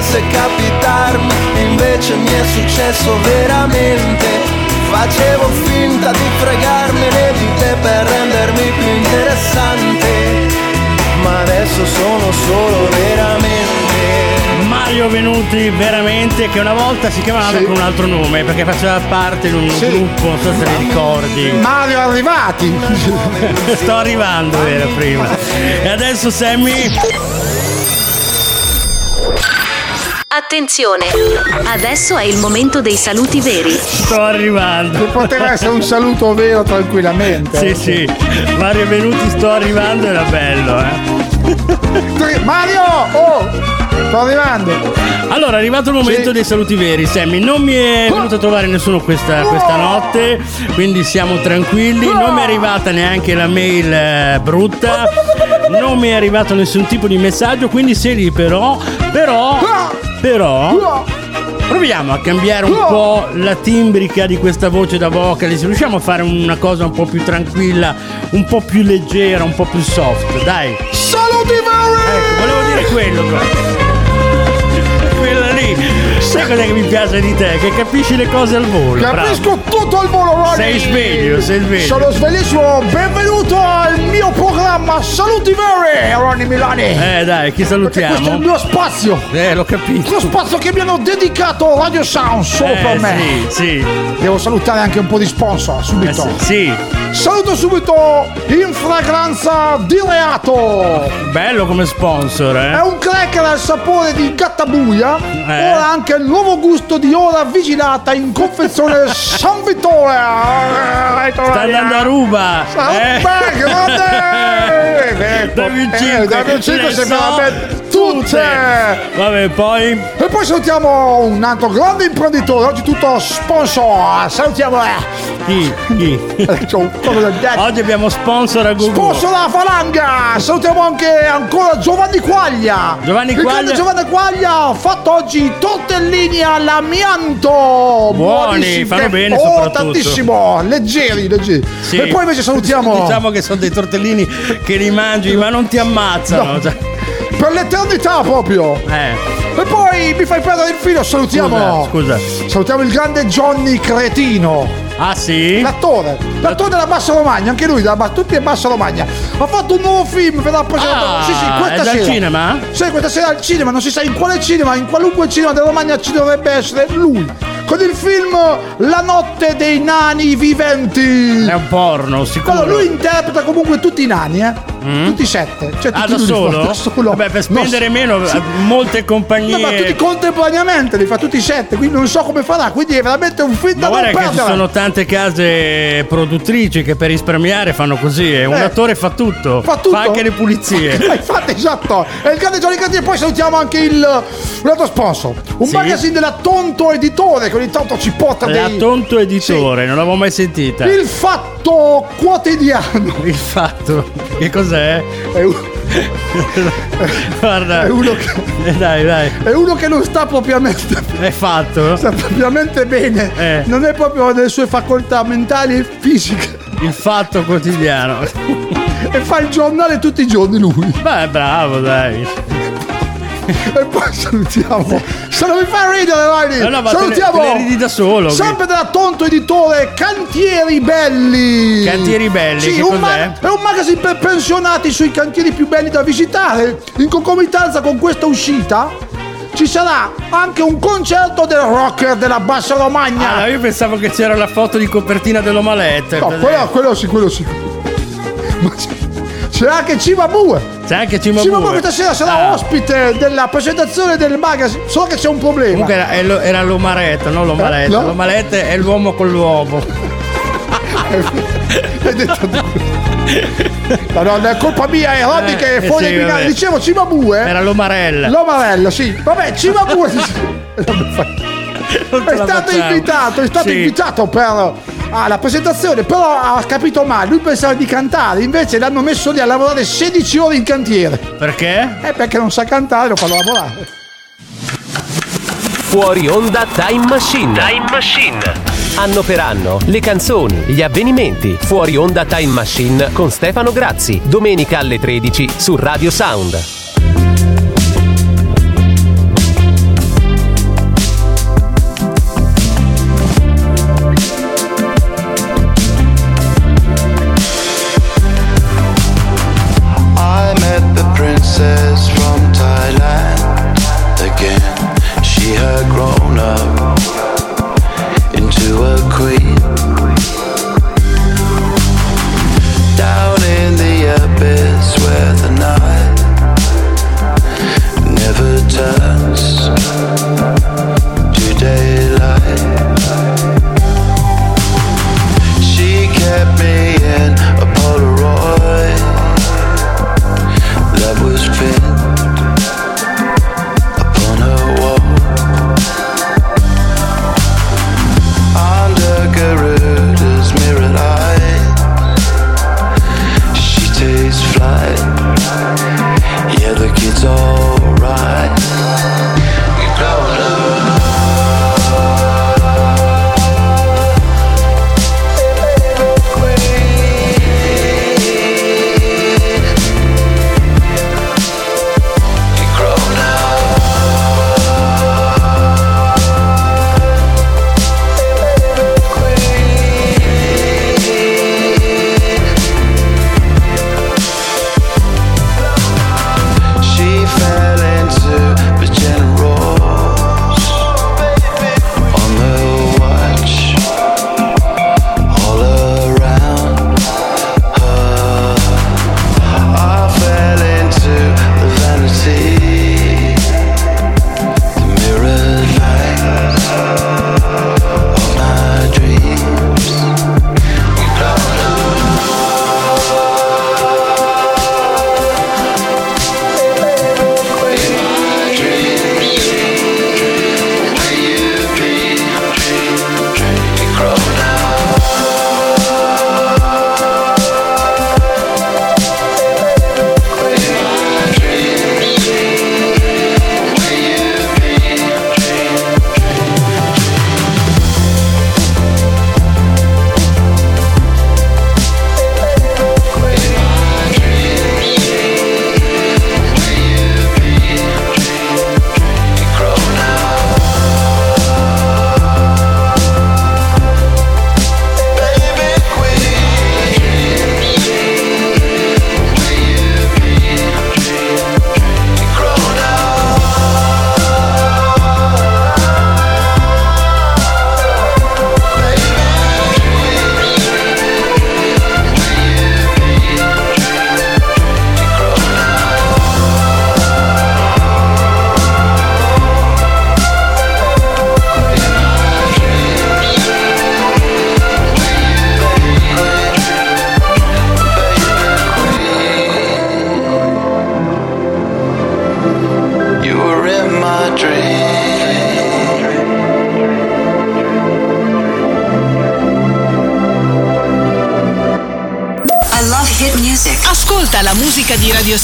Potesse capitarmi, invece mi è successo veramente. Facevo finta di fregarmene di te per rendermi più interessante, ma adesso sono solo veramente. Mario Venuti veramente che una volta si chiamava Sì. con un altro nome perché faceva parte di un Sì. gruppo, non so se ne ricordi. Mario arrivati. Sto arrivando era prima. E adesso Sammy Attenzione! Adesso è il momento dei saluti veri. sto arrivando. Poteva essere un saluto vero tranquillamente. Sì, sì. Mario Venuti sto arrivando era bello, eh. Mario! Oh! Sto arrivando. Allora, è arrivato il momento dei saluti veri, Sammy. Non mi è venuto a trovare nessuno questa, questa notte, quindi siamo tranquilli. Non mi è arrivata neanche la mail eh, brutta. Non mi è arrivato nessun tipo di messaggio, quindi sei lì però, però, però... Proviamo a cambiare un po' la timbrica di questa voce da vocalist. Riusciamo a fare una cosa un po' più tranquilla, un po' più leggera, un po' più soft, dai. Saluti veri! Ecco, volevo dire quello qua. Quella lì. Sai cos'è che mi piace di te? Che capisci le cose al volo. Capisco tutto al volo, Ronny. Sei sveglio, sei sveglio. Sono sveglissimo. Benvenuto al mio programma Saluti veri, Ronny Milani. Eh dai, chi salutiamo? Questo è il mio spazio. Eh, l'ho capito. Lo spazio che mi hanno dedicato Radio Sound solo Eh, per me. Sì, sì. Devo salutare anche un po' di sponsor subito. Eh, sì. Saluto subito in fragranza di reato. Bello come sponsor, eh. È un cracker al sapore di gattabuia. Eh. Ora anche il nuovo gusto di ora vigilata in confezione San Vittore. Sta andando a ruba. Eh. Grande! Un Eh, 5. dammi un cinque, se me la met- tutte. Vabbè, poi. E poi salutiamo un altro grande imprenditore, oggi tutto sponsor. Salutiamo eh. Chi? Chi? Oggi abbiamo sponsor a Google. Sponsor la falanga! Salutiamo anche ancora Giovanni Quaglia! Giovanni Quaglia. Giovanni Quaglia ha fatto oggi tortellini all'amianto! Buoni, fanno bene Oh, soprattutto. tantissimo! Leggeri, leggeri. Sì. E poi invece salutiamo Diciamo che sono dei tortellini che li mangi, ma non ti ammazzano. No. Per l'eternità proprio! Eh. E poi mi fai perdere il filo, salutiamo! Scusa, Salutiamo il grande Johnny Cretino! Ah sì? L'attore, l'attore della Bassa Romagna, anche lui, della, tutti in Bassa Romagna. Ha fatto un nuovo film per la prossima. Ah, sì, sì, questa è sera. cinema? Sì, questa sera al cinema, non si sa in quale cinema, in qualunque cinema della Romagna ci dovrebbe essere lui. Con il film La notte dei nani viventi. È un porno, sicuro. Allora, lui interpreta comunque tutti i nani, eh? Tutti i sette. Cioè, Ah, tutti da li fa, solo? da solo. Vabbè, per spendere No, meno, sì. molte compagnie. No, ma tutti contemporaneamente, li fa tutti i sette, quindi non so come farà. Quindi è veramente un film Ma da non guarda che ci perdere. sono tante case produttrici che per risparmiare fanno così. E un Eh. attore fa tutto. Fa tutto. anche le pulizie. Ma infatti, esatto. E il grande Gianni Cantini. E poi salutiamo anche il, un altro sponsor. Un Sì. magazine della Tonto Editore che ogni tanto ci porta La dei. Tonto Editore, non l'avevo mai sentita. Il fatto quotidiano. Il fatto. Che cos'è? È, un- Guarda. è uno che, Eh, dai, dai. è uno che non sta propriamente. È fatto? Sta propriamente bene. Eh. Non è proprio nelle sue facoltà mentali e fisiche. Il fatto quotidiano. E fa il giornale tutti i giorni lui. Beh, bravo, dai. E poi salutiamo. Se non mi fa ridere. No, no, ma te salutiamo. te ridi da solo. Sempre della Tonto Editore, Cantieri Belli. Cantieri Belli, Sì, un cos'è? è un magazine per pensionati sui cantieri più belli da visitare. In concomitanza con questa uscita. Ci sarà anche un concerto del rocker della Bassa Romagna. Ah, io pensavo che c'era la foto di copertina dell'Omalette. no, quello, quello sì, quello sì. Ma c'è, c'è anche Cimabue. C'è anche Cimabue. Cimabue questa sera sarà Ah. ospite della presentazione del magazine. Solo che c'è un problema. Comunque era, era l'omaretta, non l'omaletta. Eh, no? L'omaletta è l'uomo con l'uomo. Hai detto. No, no, è colpa mia, è Robby Eh, che è eh fuori sì, binario. vabbè. Dicevo Cimabue. Era l'omarella. L'omarella, sì. Vabbè, Cimabue. È stato facciamo. invitato, è stato Sì. invitato per ah, la presentazione, però ha capito male. Lui pensava di cantare, invece l'hanno messo lì a lavorare 16 ore in cantiere. Perché? Eh, perché non sa cantare, lo fanno lavorare. Fuori onda Time Machine. Time Machine. Anno per anno, le canzoni, gli avvenimenti. Fuori onda Time Machine con Stefano Grazzi. Domenica alle 13 su Radio Sound.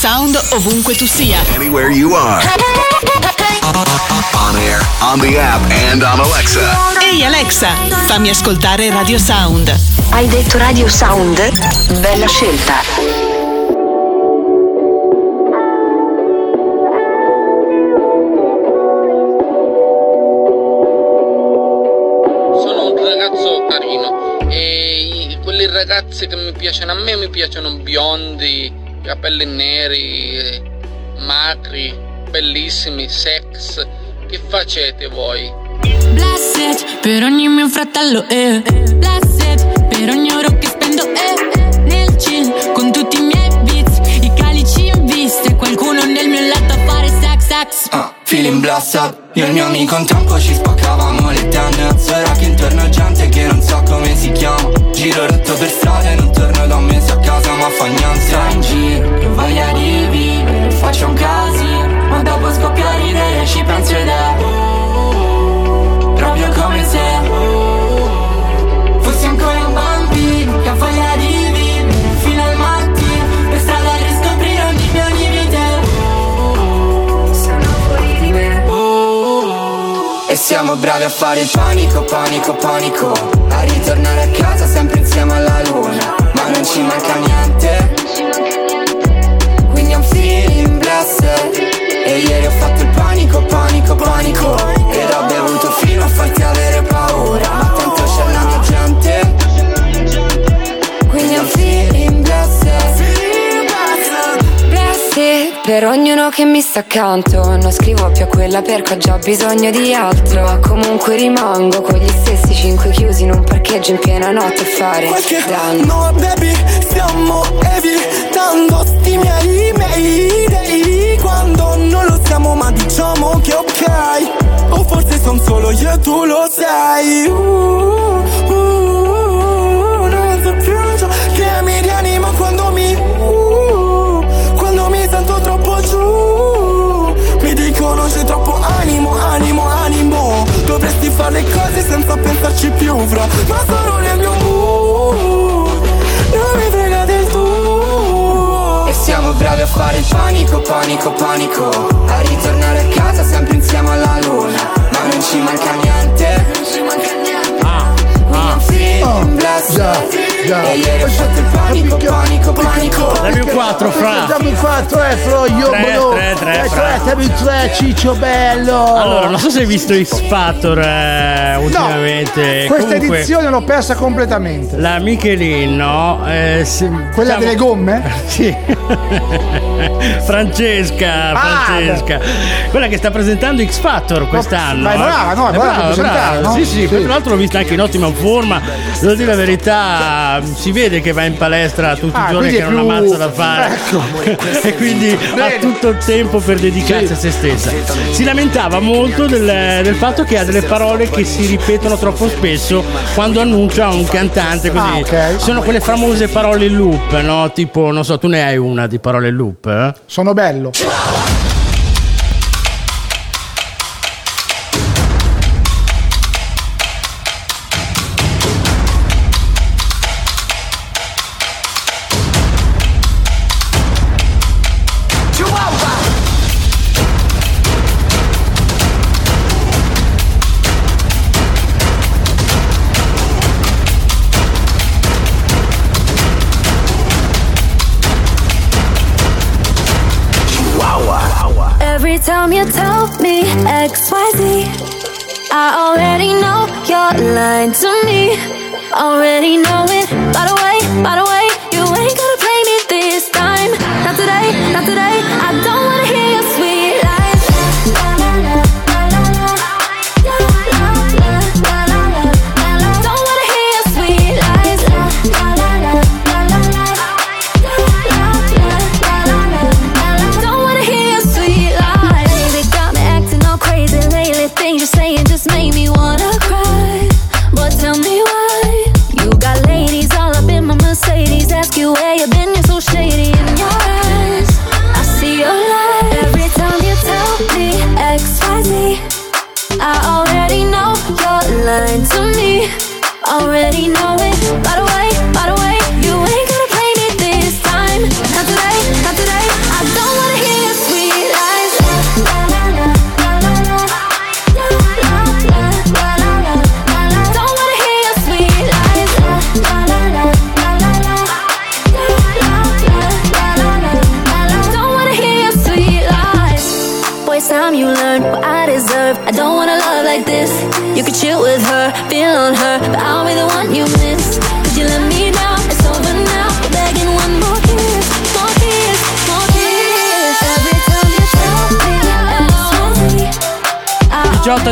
Sound ovunque tu sia. Anywhere you are. On air, on the app, and on Alexa. Ehi Alexa, fammi ascoltare Radio Sound. Hai detto Radio Sound? Bella scelta. Sono un ragazzo carino e i- quelle ragazze che mi piacciono a me mi piacciono biondi, capelli neri, macri, bellissimi, sex. Che facete voi? Blessed per ogni mio fratello, eh. Blessed per ogni euro che spendo, eh. Nel chill con tutti i miei beats, i calici in vista e qualcuno nel mio letto a fare sex sex. Ah, feeling blasted Io e il mio amico un tempo ci spaccavamo le tenne Ora che intorno gente che non so come si chiama Giro rotto per ma fa gnanza in giro, che voglia di vivere Faccio un casino, ma dopo scoppia a ridere Ci penso ed è proprio come se Fossi ancora un bambino, che ha voglia di vivere Fino al mattino, per strada a riscoprire ogni mio limite. Sono fuori di me. E siamo bravi a fare il panico, panico, panico. A ritornare a casa sempre insieme alla luna ci manca niente. Quindi I'm feeling blessed E ieri ho fatto il panico, panico, panico. Ed ho bevuto fino a farti avere per ognuno che mi sta accanto Non scrivo più a quella perché ho già bisogno di altro. Ma comunque rimango con gli stessi cinque chiusi in un parcheggio in piena notte a fare Qualche danno no baby stiamo evitando sti miei idei Quando non lo siamo ma diciamo che ok. O forse son solo io e tu lo sai uh, uh, Fare le cose senza pensarci più fra. Ma sono nel mio mood Non mi frega del tuo. E siamo bravi a fare il panico, panico, panico. A ritornare a casa sempre insieme alla luna. Ma non ci manca niente blessed E ieri ho fatto il panico, panico, panico Dammi un 4 fra Dammi un 4, eh, Fro, io Tre, volevo- tre, tre, Eh, fra. tre, dammi tre, ciccio bello. Allora, non so se hai visto X Factor eh, ultimamente. Questa Comunque, edizione l'ho persa completamente. La Michelin, no? Eh, se- Quella diciamo- delle gomme? Sì. Francesca, Ah, Francesca. Quella che sta presentando X Factor quest'anno. ma è eh. brava, no, è brava a presentare, no? Sì, sì, Sì. poi tra l'altro l'ho vista anche in ottima forma. Devo dire la verità, si vede che va in palestra tutti Ah, i giorni che non ha più- mazza da fare. Ecco. e quindi ha tutto il tempo per dedicarsi a se stessa. Si lamentava molto del, del fatto che ha delle parole che si ripetono troppo spesso quando annuncia un cantante così. Ah, ok. Sono quelle famose parole loop, no? Tipo, non so, tu ne hai una di parole loop? eh? Sono bello. To me. Already know it. By the way,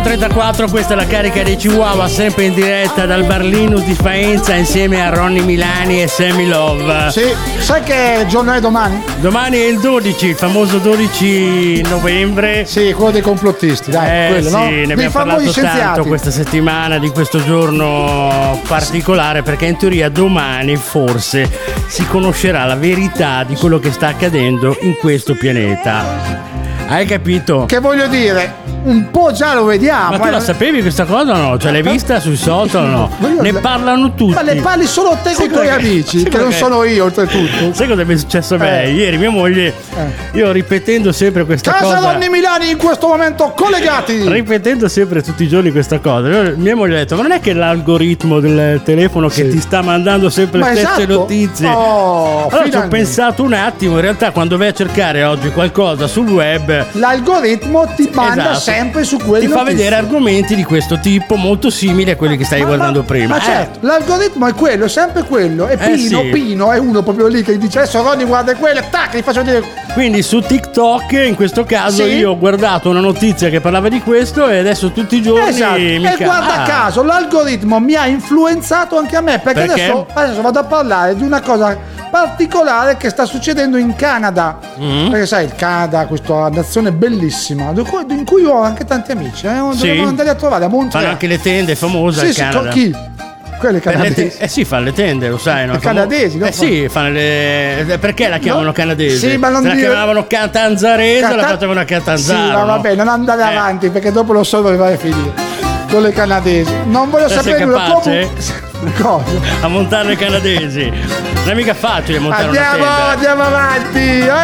8.34, questa è la carica dei Chihuahua, sempre in diretta dal Barlinus di Faenza insieme a Ronny Milani e Sammy Love. Sì, sai che giorno è domani? Domani è il 12, il famoso 12 novembre. Sì, quello dei complottisti, dai, eh, quello, sì, no? ne abbiamo parlato tanto questa settimana di questo giorno particolare perché in teoria domani forse si conoscerà la verità di quello che sta accadendo in questo pianeta. Hai capito? Che voglio dire, un po' già lo vediamo. Ma tu eh. la sapevi questa cosa o no? Cioè l'hai vista sui social o no? Ne parlano tutti. Ma le parli solo te con i tuoi amici, che non sono io oltretutto. Sai cosa mi è successo a me? Eh. Ieri mia moglie, io ripetendo sempre questa Casa cosa. Donny Milani in questo momento collegati. Ripetendo sempre tutti i giorni questa cosa, mia moglie ha detto: Ma non è che l'algoritmo del telefono che ti sta mandando sempre Ma le stesse esatto. notizie? Oh, allora ci ho pensato un attimo, in realtà, quando vai a cercare oggi qualcosa sul web, L'algoritmo ti manda Esatto. sempre su quelle ti fa vedere argomenti di questo tipo molto simili a quelli che stavi guardando prima. Ma Eh, certo, l'algoritmo è quello, è sempre quello. E Eh, Pino, sì. Pino è uno proprio lì che dice adesso Ronny guarda quello, tac, gli faccio vedere. Quindi su TikTok, in questo caso, Sì. io ho guardato una notizia che parlava di questo e adesso tutti i giorni Esatto. mi E guarda Ah. caso, l'algoritmo mi ha influenzato anche a me. Perché, Perché? Adesso, adesso vado a parlare di una cosa particolare che sta succedendo in Canada. Mm. Perché sai, il Canada, questa nazione bellissima, in cui- ho anche tanti amici. Eh? Sì. Dobbiamo andare a trovare a Fanno Montreal. anche le tende famose Sì, sì, Canada. chi? Quelle le canadesi. te- eh sì, fanno le tende, lo sai, no? Le canadesi, no? Eh sì, fanno le. eh, Perché la chiamano No. canadese? Sì, ma non Se la dire- chiamavano catanzarese, la Cata- facevano a Sì, ma vabbè, non andare Eh. avanti perché dopo lo so dove vai a finire. Con le canadesi. Non voglio Te sei sapere nulla. Comunque- Cosa? A montare le canadesi. Non è mica facile montare Andiamo, una tenda. andiamo avanti. Oh,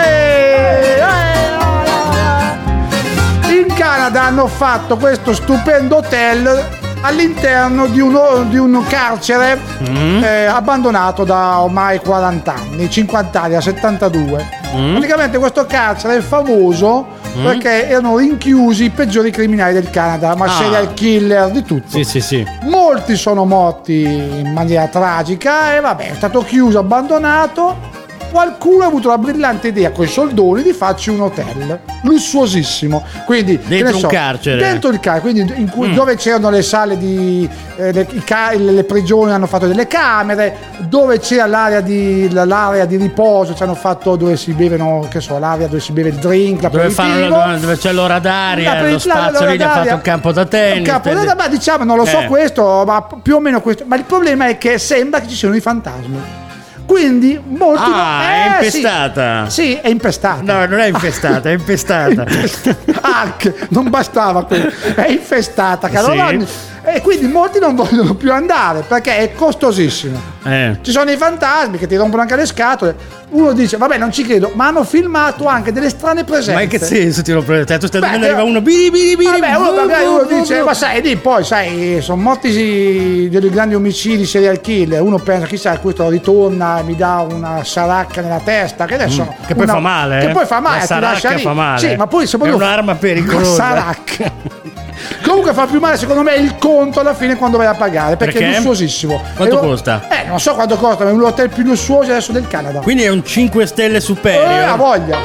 oh. In Canada hanno fatto questo stupendo hotel all'interno di, uno- di un carcere Mm. eh, abbandonato da ormai 40 anni, 50 anni, a 72. Mm. Praticamente questo carcere è famoso Mm. perché erano rinchiusi i peggiori criminali del Canada, ma Ah. serial killer, di tutto. Sì, sì, sì. Molti sono morti in maniera tragica e vabbè, è stato chiuso, abbandonato. Qualcuno ha avuto la brillante idea con i soldoni di farci un hotel lussuosissimo. Quindi, Dentro ne un so, carcere. Dentro il carcere, quindi in cui- Mm. dove c'erano le sale di. eh, le, ca- le prigioni hanno fatto delle camere, dove c'era l'area di, l'area di riposo, ci hanno fatto dove si bevono, che so, l'area dove si beve il drink, Dove, fanno, dove, c'è l'ora d'aria, La- lo la- spazio lì ha fatto un campo da tennis. un campo da- ma diciamo, non lo so Eh. questo, ma più o meno questo. Ma il problema è che sembra che ci siano i fantasmi. Quindi molti. Ah, è Eh, impestata. Sì, sì, è impestata. No, non è infestata, è impestata. Anche, non bastava quello. È infestata, caro Sì. E quindi molti non vogliono più andare perché è costosissimo. Eh. Ci sono i fantasmi che ti rompono anche le scatole. Uno dice, vabbè, non ci credo, ma hanno filmato anche delle strane presenze. Ma in che senso ti lo prendo? Tu stai Beh, arriva uno biri biri biri. Vabbè, uno, magari uno dice, ma sai, lì poi sai, sono morti dei grandi omicidi, serial killer. Uno pensa, chissà, questo ritorna e mi dà una saracca nella testa. Che adesso. Mm, che poi una- fa male, Che eh? poi fa male, La ti lascia lì. fa male. Sì, ma poi se È un'arma pericolosa. Una saracca. Comunque fa più male secondo me il conto alla fine quando vai a pagare perché, Perché? è lussuosissimo. Quanto E lo- costa? Eh, non so quanto costa, ma è uno degli hotel più lussuosi adesso del Canada. Quindi è un 5 stelle Eh, superiore. ha voglia.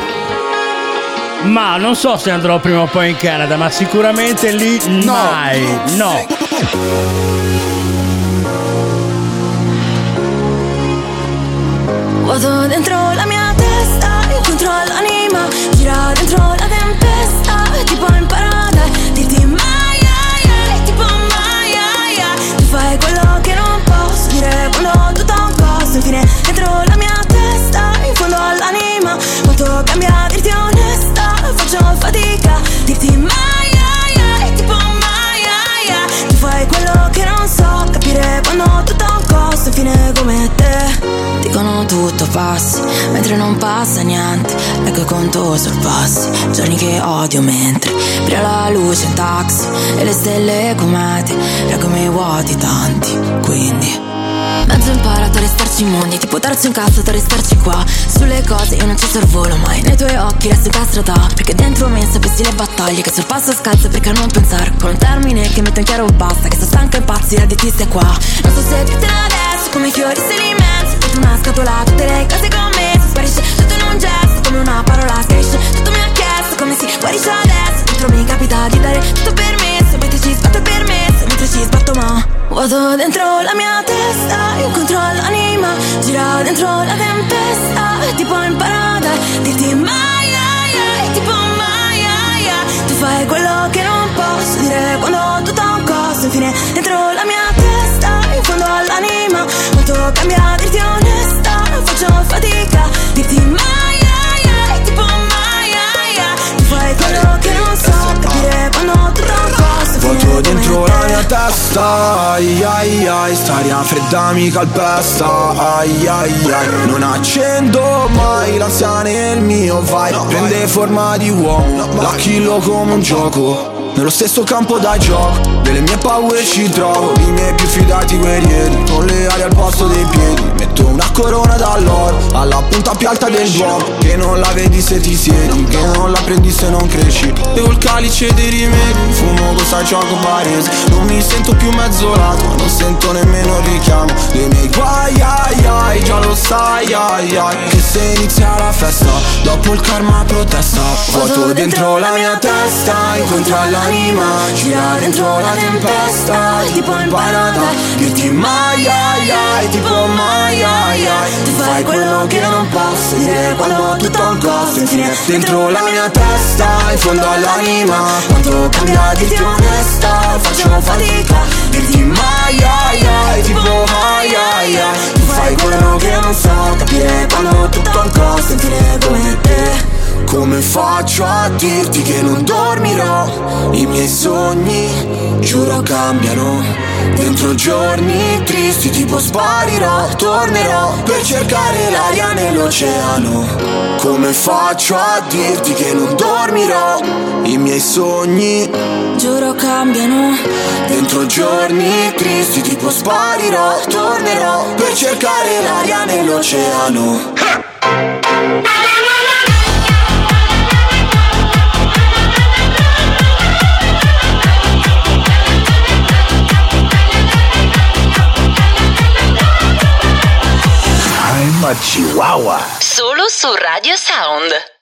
Ma non so se andrò prima o poi in Canada, ma sicuramente lì mai. No. Vuoto dentro la mia testa, incontro l'anima, gira dentro la tempesta, tipo in parada, mentre non passa niente. Ecco il conto sorpassi, giorni che odio mentre Bria la luce in taxi e le stelle comete. I miei vuoti tanti, quindi. Mezzo imparato a restarci immondi Tipo darci un cazzo da restarci qua Sulle cose io non ci sorvolo mai Nei tuoi occhi resto incastrata Perché dentro me sapessi le battaglie Che sorpasso scalzo perché non pensare Con un termine che metto in chiaro basta Che sto stanca e impazzire di ti stai qua Non so se dirtene adesso Come i fiori se li immensi Tutto una scatola Tutte le cose messo Sparisce tutto in un gesto Come una parola esce Tutto mi ha chiesto Come si guarisce adesso. Dentro mi capita di dare tutto permesso Mentre ci sbatto il permesso Mentre ci sbatto ma Vuoto dentro la mia testa. Incontro l'anima Gira dentro la tempesta. Tipo in parada Dirti mai ai ai. Tipo mai ai ai. Tu fai quello che non posso dire Quando tutto ha un costo. Infine dentro la mia testa In fondo all'anima. Quanto cambia dirti onesta. Faccio fatica testa. Ai ai ai Staria fredda mi calpesta Ai ai ai Non accendo mai l'ansia nel mio vibe Prende forma di uomo La killo come un gioco. Nello stesso campo da gioco Delle mie paure ci trovo. I miei più fidati guerrieri Con le ali al posto dei piedi. Metto una corona dall'oro Alla punta più alta del duomo Che non la vedi se ti siedi Che non la prendi se non cresci. Bevo il calice dei rimedi Fumo cosa gioco barese Non mi sento più mezzo lato Non sento nemmeno il richiamo. Dei miei guai ai ai Già lo sai ai ai. Che se inizia la festa Dopo il karma protesta. Vuoto dentro la mia testa Incontra l'anima Gira dentro la tempesta. Tipo imparata Dirti mai ai ai Tipo mai ai ai Tu fai quello che non posso dire Quando tutto ha un costo infine Dentro la mia testa In fondo all'anima Quanto cambia dirti onesta. Faccio fatica Dirti mai ai ai Tipo mai ai ai faccio a dirti che non dormirò? I miei sogni, giuro, cambiano. Dentro giorni tristi tipo sparirò, tornerò per cercare l'aria nell'oceano. Come faccio a dirti che non dormirò? I miei sogni, Giuro cambiano dentro giorni tristi tipo sparirò, tornerò per cercare l'aria nell'oceano. Chihuahua. Solo su Radio Sound.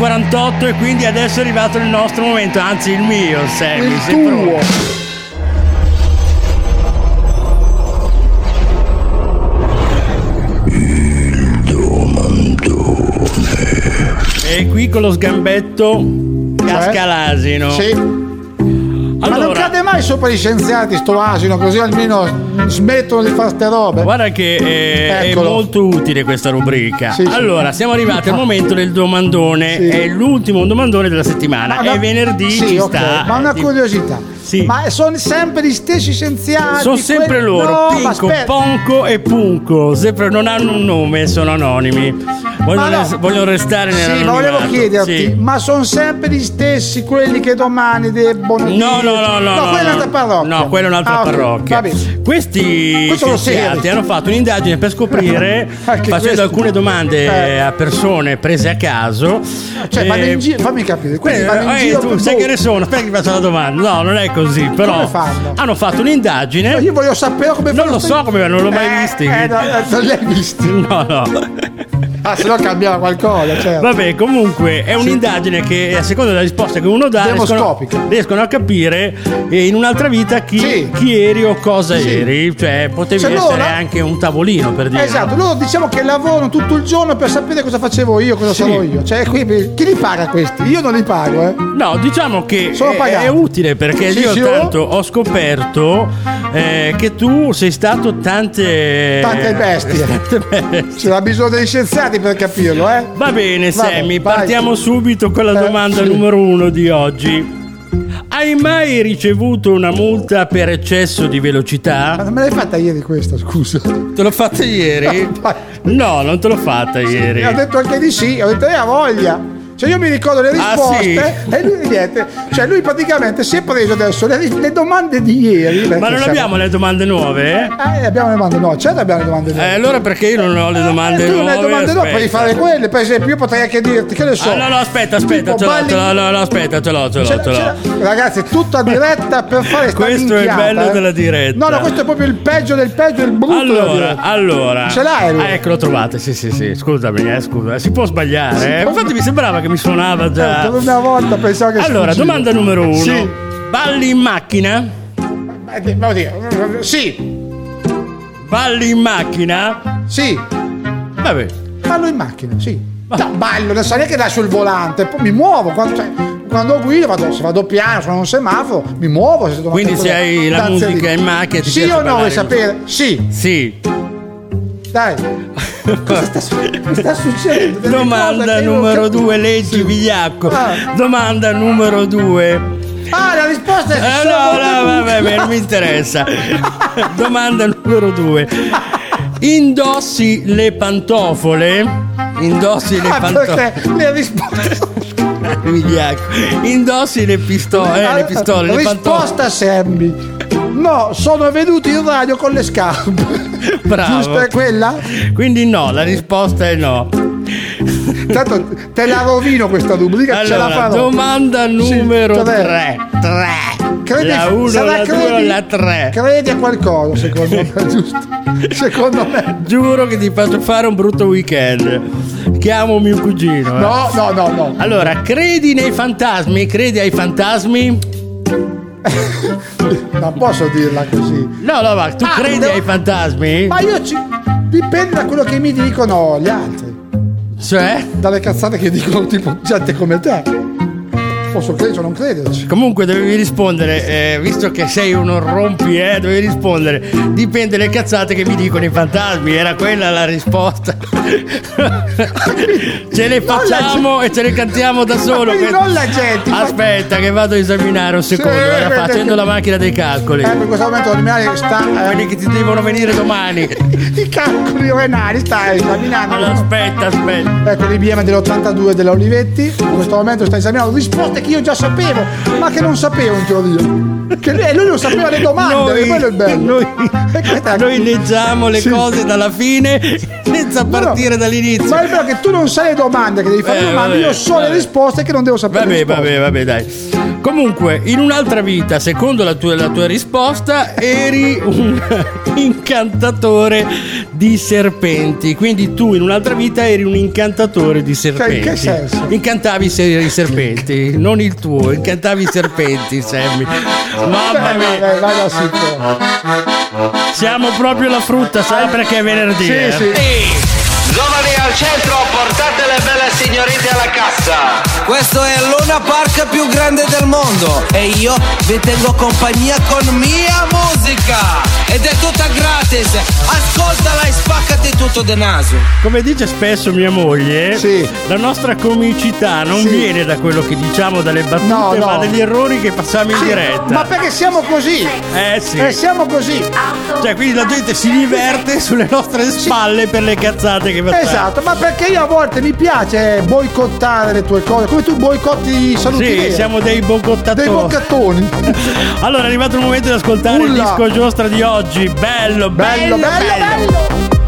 48 e quindi adesso è arrivato il nostro momento, anzi il mio, se il mi tuo. Sembra... E qui con lo sgambetto cioè? casca l'asino. Sì. Allora. Ma non cade mai sopra gli scienziati sto asino, così almeno smettono di fare ste robe. Guarda che eh, è Eccolo. molto utile questa rubrica. Sì, sì. allora, siamo arrivati al momento del domandone. Sì. È l'ultimo domandone della settimana. Ma È venerdì, sì, ci ok, sta. Ma una curiosità. Sì. Ma sono sempre gli stessi scienziati. Sono sempre quelli- loro, No, Pinco. Ponco e Punco. Sempre non hanno un nome, sono anonimi. Vogliono, Ma no. res- restare Sì, ma volevo chiederti, Sì. ma sono sempre gli stessi quelli che domani debbono No, no, no, no. No, quella è un'altra parrocchia. No, quella è un'altra Ah, parrocchia. bene. Questi lo scienziati hanno fatto un'indagine per scoprire, facendo questo. alcune domande Eh. a persone prese a caso. Cioè, eh, vanno in giro, fammi capire, quindi eh, vanno in eh, giro tu sai che ne sono? Aspetta che faccio la domanda. No, non è così, però Come fanno? hanno fatto un'indagine. Io voglio sapere come Non fanno lo sta- so come non l'ho mai Eh, visti. eh, no, non li hai visti? No, no. Ah, se no cambiava qualcosa, certo. Vabbè, comunque è un'indagine che a seconda della risposta che uno dà riescono, riescono a capire eh, in un'altra vita chi, chi eri o cosa Sì. eri. Cioè, potevi Cioè, essere loro- anche un tavolino per dire. Esatto, loro diciamo che lavorano tutto il giorno per sapere cosa facevo io, cosa Sì. sarò io. Cioè, qui, chi li paga questi? Io non li pago, eh. No, diciamo che Sono è, è utile perché Sì, io sì, tanto ho scoperto eh, che tu sei stato tante Tante bestie. tante bestie. C'era bisogno degli scienziati per capirlo, eh. Va bene, Vabbè, Sammy, vai. partiamo subito con la Eh, domanda sì. numero uno di oggi. Hai mai ricevuto una multa per eccesso di Ma velocità? non me l'hai fatta ieri questa, scusa. Te l'ho fatta ieri? No, non te l'ho fatta ieri. E ho detto anche di sì, ho detto eh, ha voglia. Cioè io mi ricordo le Ah, risposte sì? e lui niente. Cioè lui praticamente si è preso adesso le, le domande di ieri. Ma non perché abbiamo le domande nuove? siamo- Eh, abbiamo le domande no, certo abbiamo le domande nuove. Eh, allora perché io non ho le domande Eh, tu nuove? hai domande no, Aspetta. puoi fare quelle. Per esempio, io potrei anche dirti che ne so. Ah, no, no, aspetta, aspetta, Tipo, ce l'ho, balli- ce l'ho, no, no, aspetta, ce l'ho, ce l'ho, Ce l'ha- ce ce l'ho. Ragazzi, tutta diretta per fare Questo è il bello eh. della diretta. No, no, questo è proprio il peggio del peggio del brutto Allora, allora. Ce l'hai, allora? Ah, ecco, lo trovate. Sì, sì, sì. Scusami, eh, scusa. Si può sbagliare. eh. Infatti mi sembrava che mi suonava Eh, già. una volta pensavo che Allora, domanda numero uno. Sì. Balli in macchina? Eh, Sì, Balli in macchina? sì. Vabbè. Ballo in macchina, sì. No, ballo, non so neanche da sul volante, poi mi muovo. Quando, cioè, quando guido, vado, se vado piano, sono un semaforo, mi muovo. Se Quindi se hai la musica in macchina ti Sì o no, vuoi sapere? Sì, Sì. Dai. Cosa sta, sta succedendo? Delle Domanda numero due, leggi vigliacco. Ah. Domanda numero due. Ah, la risposta è Eh, sì, no, no, vabbè, non mi interessa. Domanda numero due. Indossi le pantofole? Indossi le Ah, pantofole? le risposte Vigliacco. Indossi le pistole, eh, le pistole, le pantofole. Risposta Sammy. No, sono venuto in radio con le scarpe. Bravo. Giusto è quella? Quindi no, la risposta è no. Tanto te la rovino questa rubrica, ce la Allora, farò. domanda numero 3. 3. Credi- La 1, sarà la 2 o credi- la 3. Credi a qualcosa, secondo me, giusto? Secondo me. Giuro che ti faccio fare un brutto weekend. Chiamo mio cugino. eh. No, no, no, no. Allora, credi nei fantasmi? Credi ai fantasmi? Non posso dirla così. No, no, ma tu Ah, credi devo- ai fantasmi? Ma io ci. Dipende da quello che mi dicono gli altri. Cioè? Dalle cazzate che dicono tipo gente come te. Posso crederci o non crederci. Comunque dovevi rispondere, eh, visto che sei uno rompi, eh, dovevi rispondere. Dipende le cazzate che mi dicono i fantasmi, era quella la risposta. ce le facciamo e ce le cantiamo da solo. quindi non la gente, Aspetta, che vado a esaminare un secondo. Sì, era facendo la macchina dei calcoli. Eh, in questo momento l'animale sta. eh, Quelli che ti devono venire domani. I calcoli renali sta esaminando. Allora, aspetta, aspetta. Ecco l'IBM dell'82 della Olivetti. In questo momento sta esaminando risposte che io già sapevo, ma che non sapevo in teoria. Che lui, non sapeva le domande, Noi- quello è il bello. noi- Noi leggiamo le Sì. cose dalla fine senza No, no. partire dall'inizio. Ma è vero che tu non sai le domande che devi fare Eh, domande, vabbè, io so le vabbè. risposte che non devo sapere. le Vabbè, vabbè, vabbè, dai. Comunque, in un'altra vita, secondo la tua, la tua risposta, eri un incantatore di serpenti. Quindi tu in un'altra vita eri un incantatore di serpenti. in che senso? Incantavi i serpenti, non il tuo, incantavi i serpenti, Sammy. Mamma mia. vabbè, vai da sicuro. Siamo proprio la frutta, sai perché è venerdì? Sì, eh? sì. Giovani al centro, portate signorine alla cassa. Questo è il Luna Park più grande del mondo e io vi tengo compagnia con mia musica ed è tutta gratis. Ascoltala e spaccati tutto de naso. Come dice spesso mia moglie, la nostra comicità non Sì. viene da quello che diciamo, dalle battute, No, no. ma dagli errori che facciamo in Sì, diretta. Ma perché siamo così? Eh sì. Eh, siamo così. Cioè, quindi la gente si diverte sulle nostre spalle per le cazzate che facciamo. Esatto, ma perché io a volte mi piace boicottare le tue cose, come tu boicotti i saluti Sì, siamo dei bocottatori. dei boccattoni. Allora è arrivato il momento di ascoltare il Ulla. disco giostra di oggi. Bello, bello, Bello, bello, bello.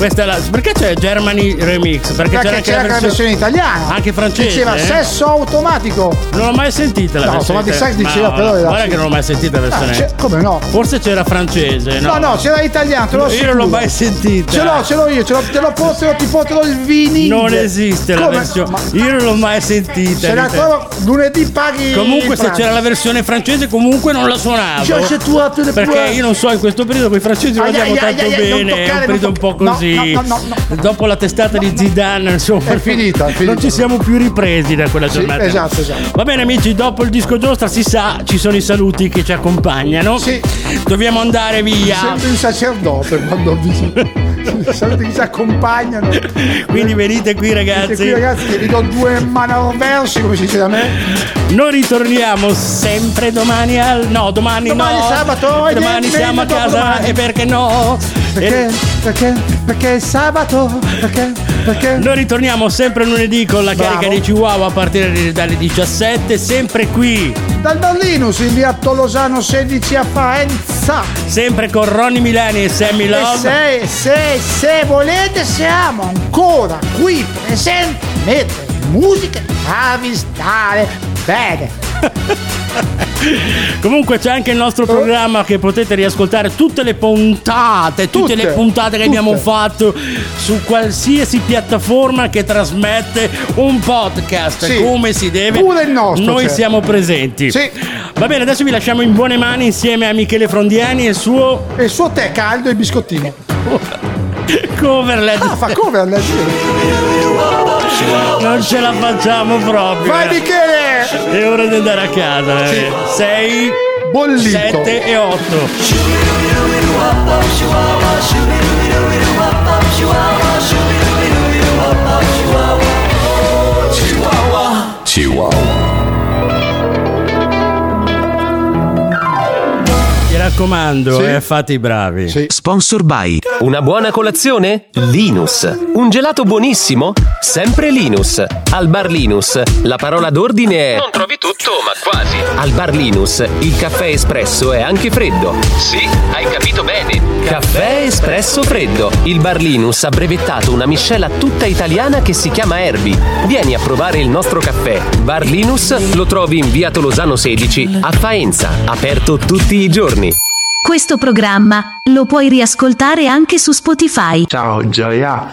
Questa è la Perché c'è Germany Remix? Perché, c'era anche c'era la versione italiana. Anche francese Diceva eh? sesso automatico. Non l'ho mai sentita la No, versione Automatic Sex diceva Ma però Guarda che non l'ho mai sentita la Ah, versione c'è- come no? Forse c'era francese No, no? no, c'era italiano, te lo Io non l'ho mai sentita Ce l'ho, ce l'ho io, ce l'ho, te lo porto, ti porterò il vinile. Non esiste la Come? versione Ma- Io non l'ho mai sentita Rita. trovo lunedì paghi. Comunque se c'era la versione francese comunque non la suonavo Cioè, se tu Perché io non so in questo periodo con i francesi non andiamo tanto ai, bene È toccare, un periodo un po' così no, no, no, Dopo la testata di Zidane insomma È finita, è finita. Non ci siamo più ripresi da quella Sì, giornata esatto, esatto. Va bene amici dopo il disco giostra si sa ci sono i saluti che ci accompagnano Sì. Dobbiamo andare via Sembri un sacerdote quando dici. Sapete che si accompagnano. Quindi venite qui E ragazzi qui ragazzi che vi do due manoversi, come si dice da me. Noi ritorniamo sempre domani al... No, domani, Domani no. sabato, e Domani niente, siamo a casa domani. e perché no? Perché? Perché? Perché è sabato? Perché? Perché? Noi ritorniamo sempre lunedì con la Bravo. carica di Chihuahua a partire dalle 17, sempre qui, Dal Berlinus in via Tolosano 16 a Faenza. sempre con Ronny Milani e Sammy E Love. se, se, se volete siamo ancora qui presenti mentre musica favi stare bene. Comunque c'è anche il nostro programma che potete riascoltare tutte le puntate, tutte, Tutte, le puntate che tutte. abbiamo fatto su qualsiasi piattaforma che trasmette un podcast Sì. come si deve. Pure il nostro Noi c'è. siamo presenti. Sì. Va bene, adesso vi lasciamo in buone mani insieme a Michele Frondiani e il suo E il suo tè caldo e biscottino. coverlet. Ah, fa cover lei. Non ce la facciamo proprio. Vai eh. Michele! È ora di andare a casa. Sì. 6, Bollito. 7 e 8. Raccomando, Sì. eh, fate i bravi. Sponsor by Una buona colazione? Linus. Un gelato buonissimo? Sempre Linus. Al bar Linus la parola d'ordine è Non trovi tutto, ma quasi. Al bar Linus il caffè espresso è anche freddo. Sì, hai capito bene. Caffè espresso freddo. Il bar Linus ha brevettato una miscela tutta italiana che si chiama Erbi. Vieni a provare il nostro caffè. Bar Linus lo trovi in via Tolosano 16 a Faenza, aperto tutti i giorni. Questo programma lo puoi riascoltare anche su Spotify. Ciao Gioia.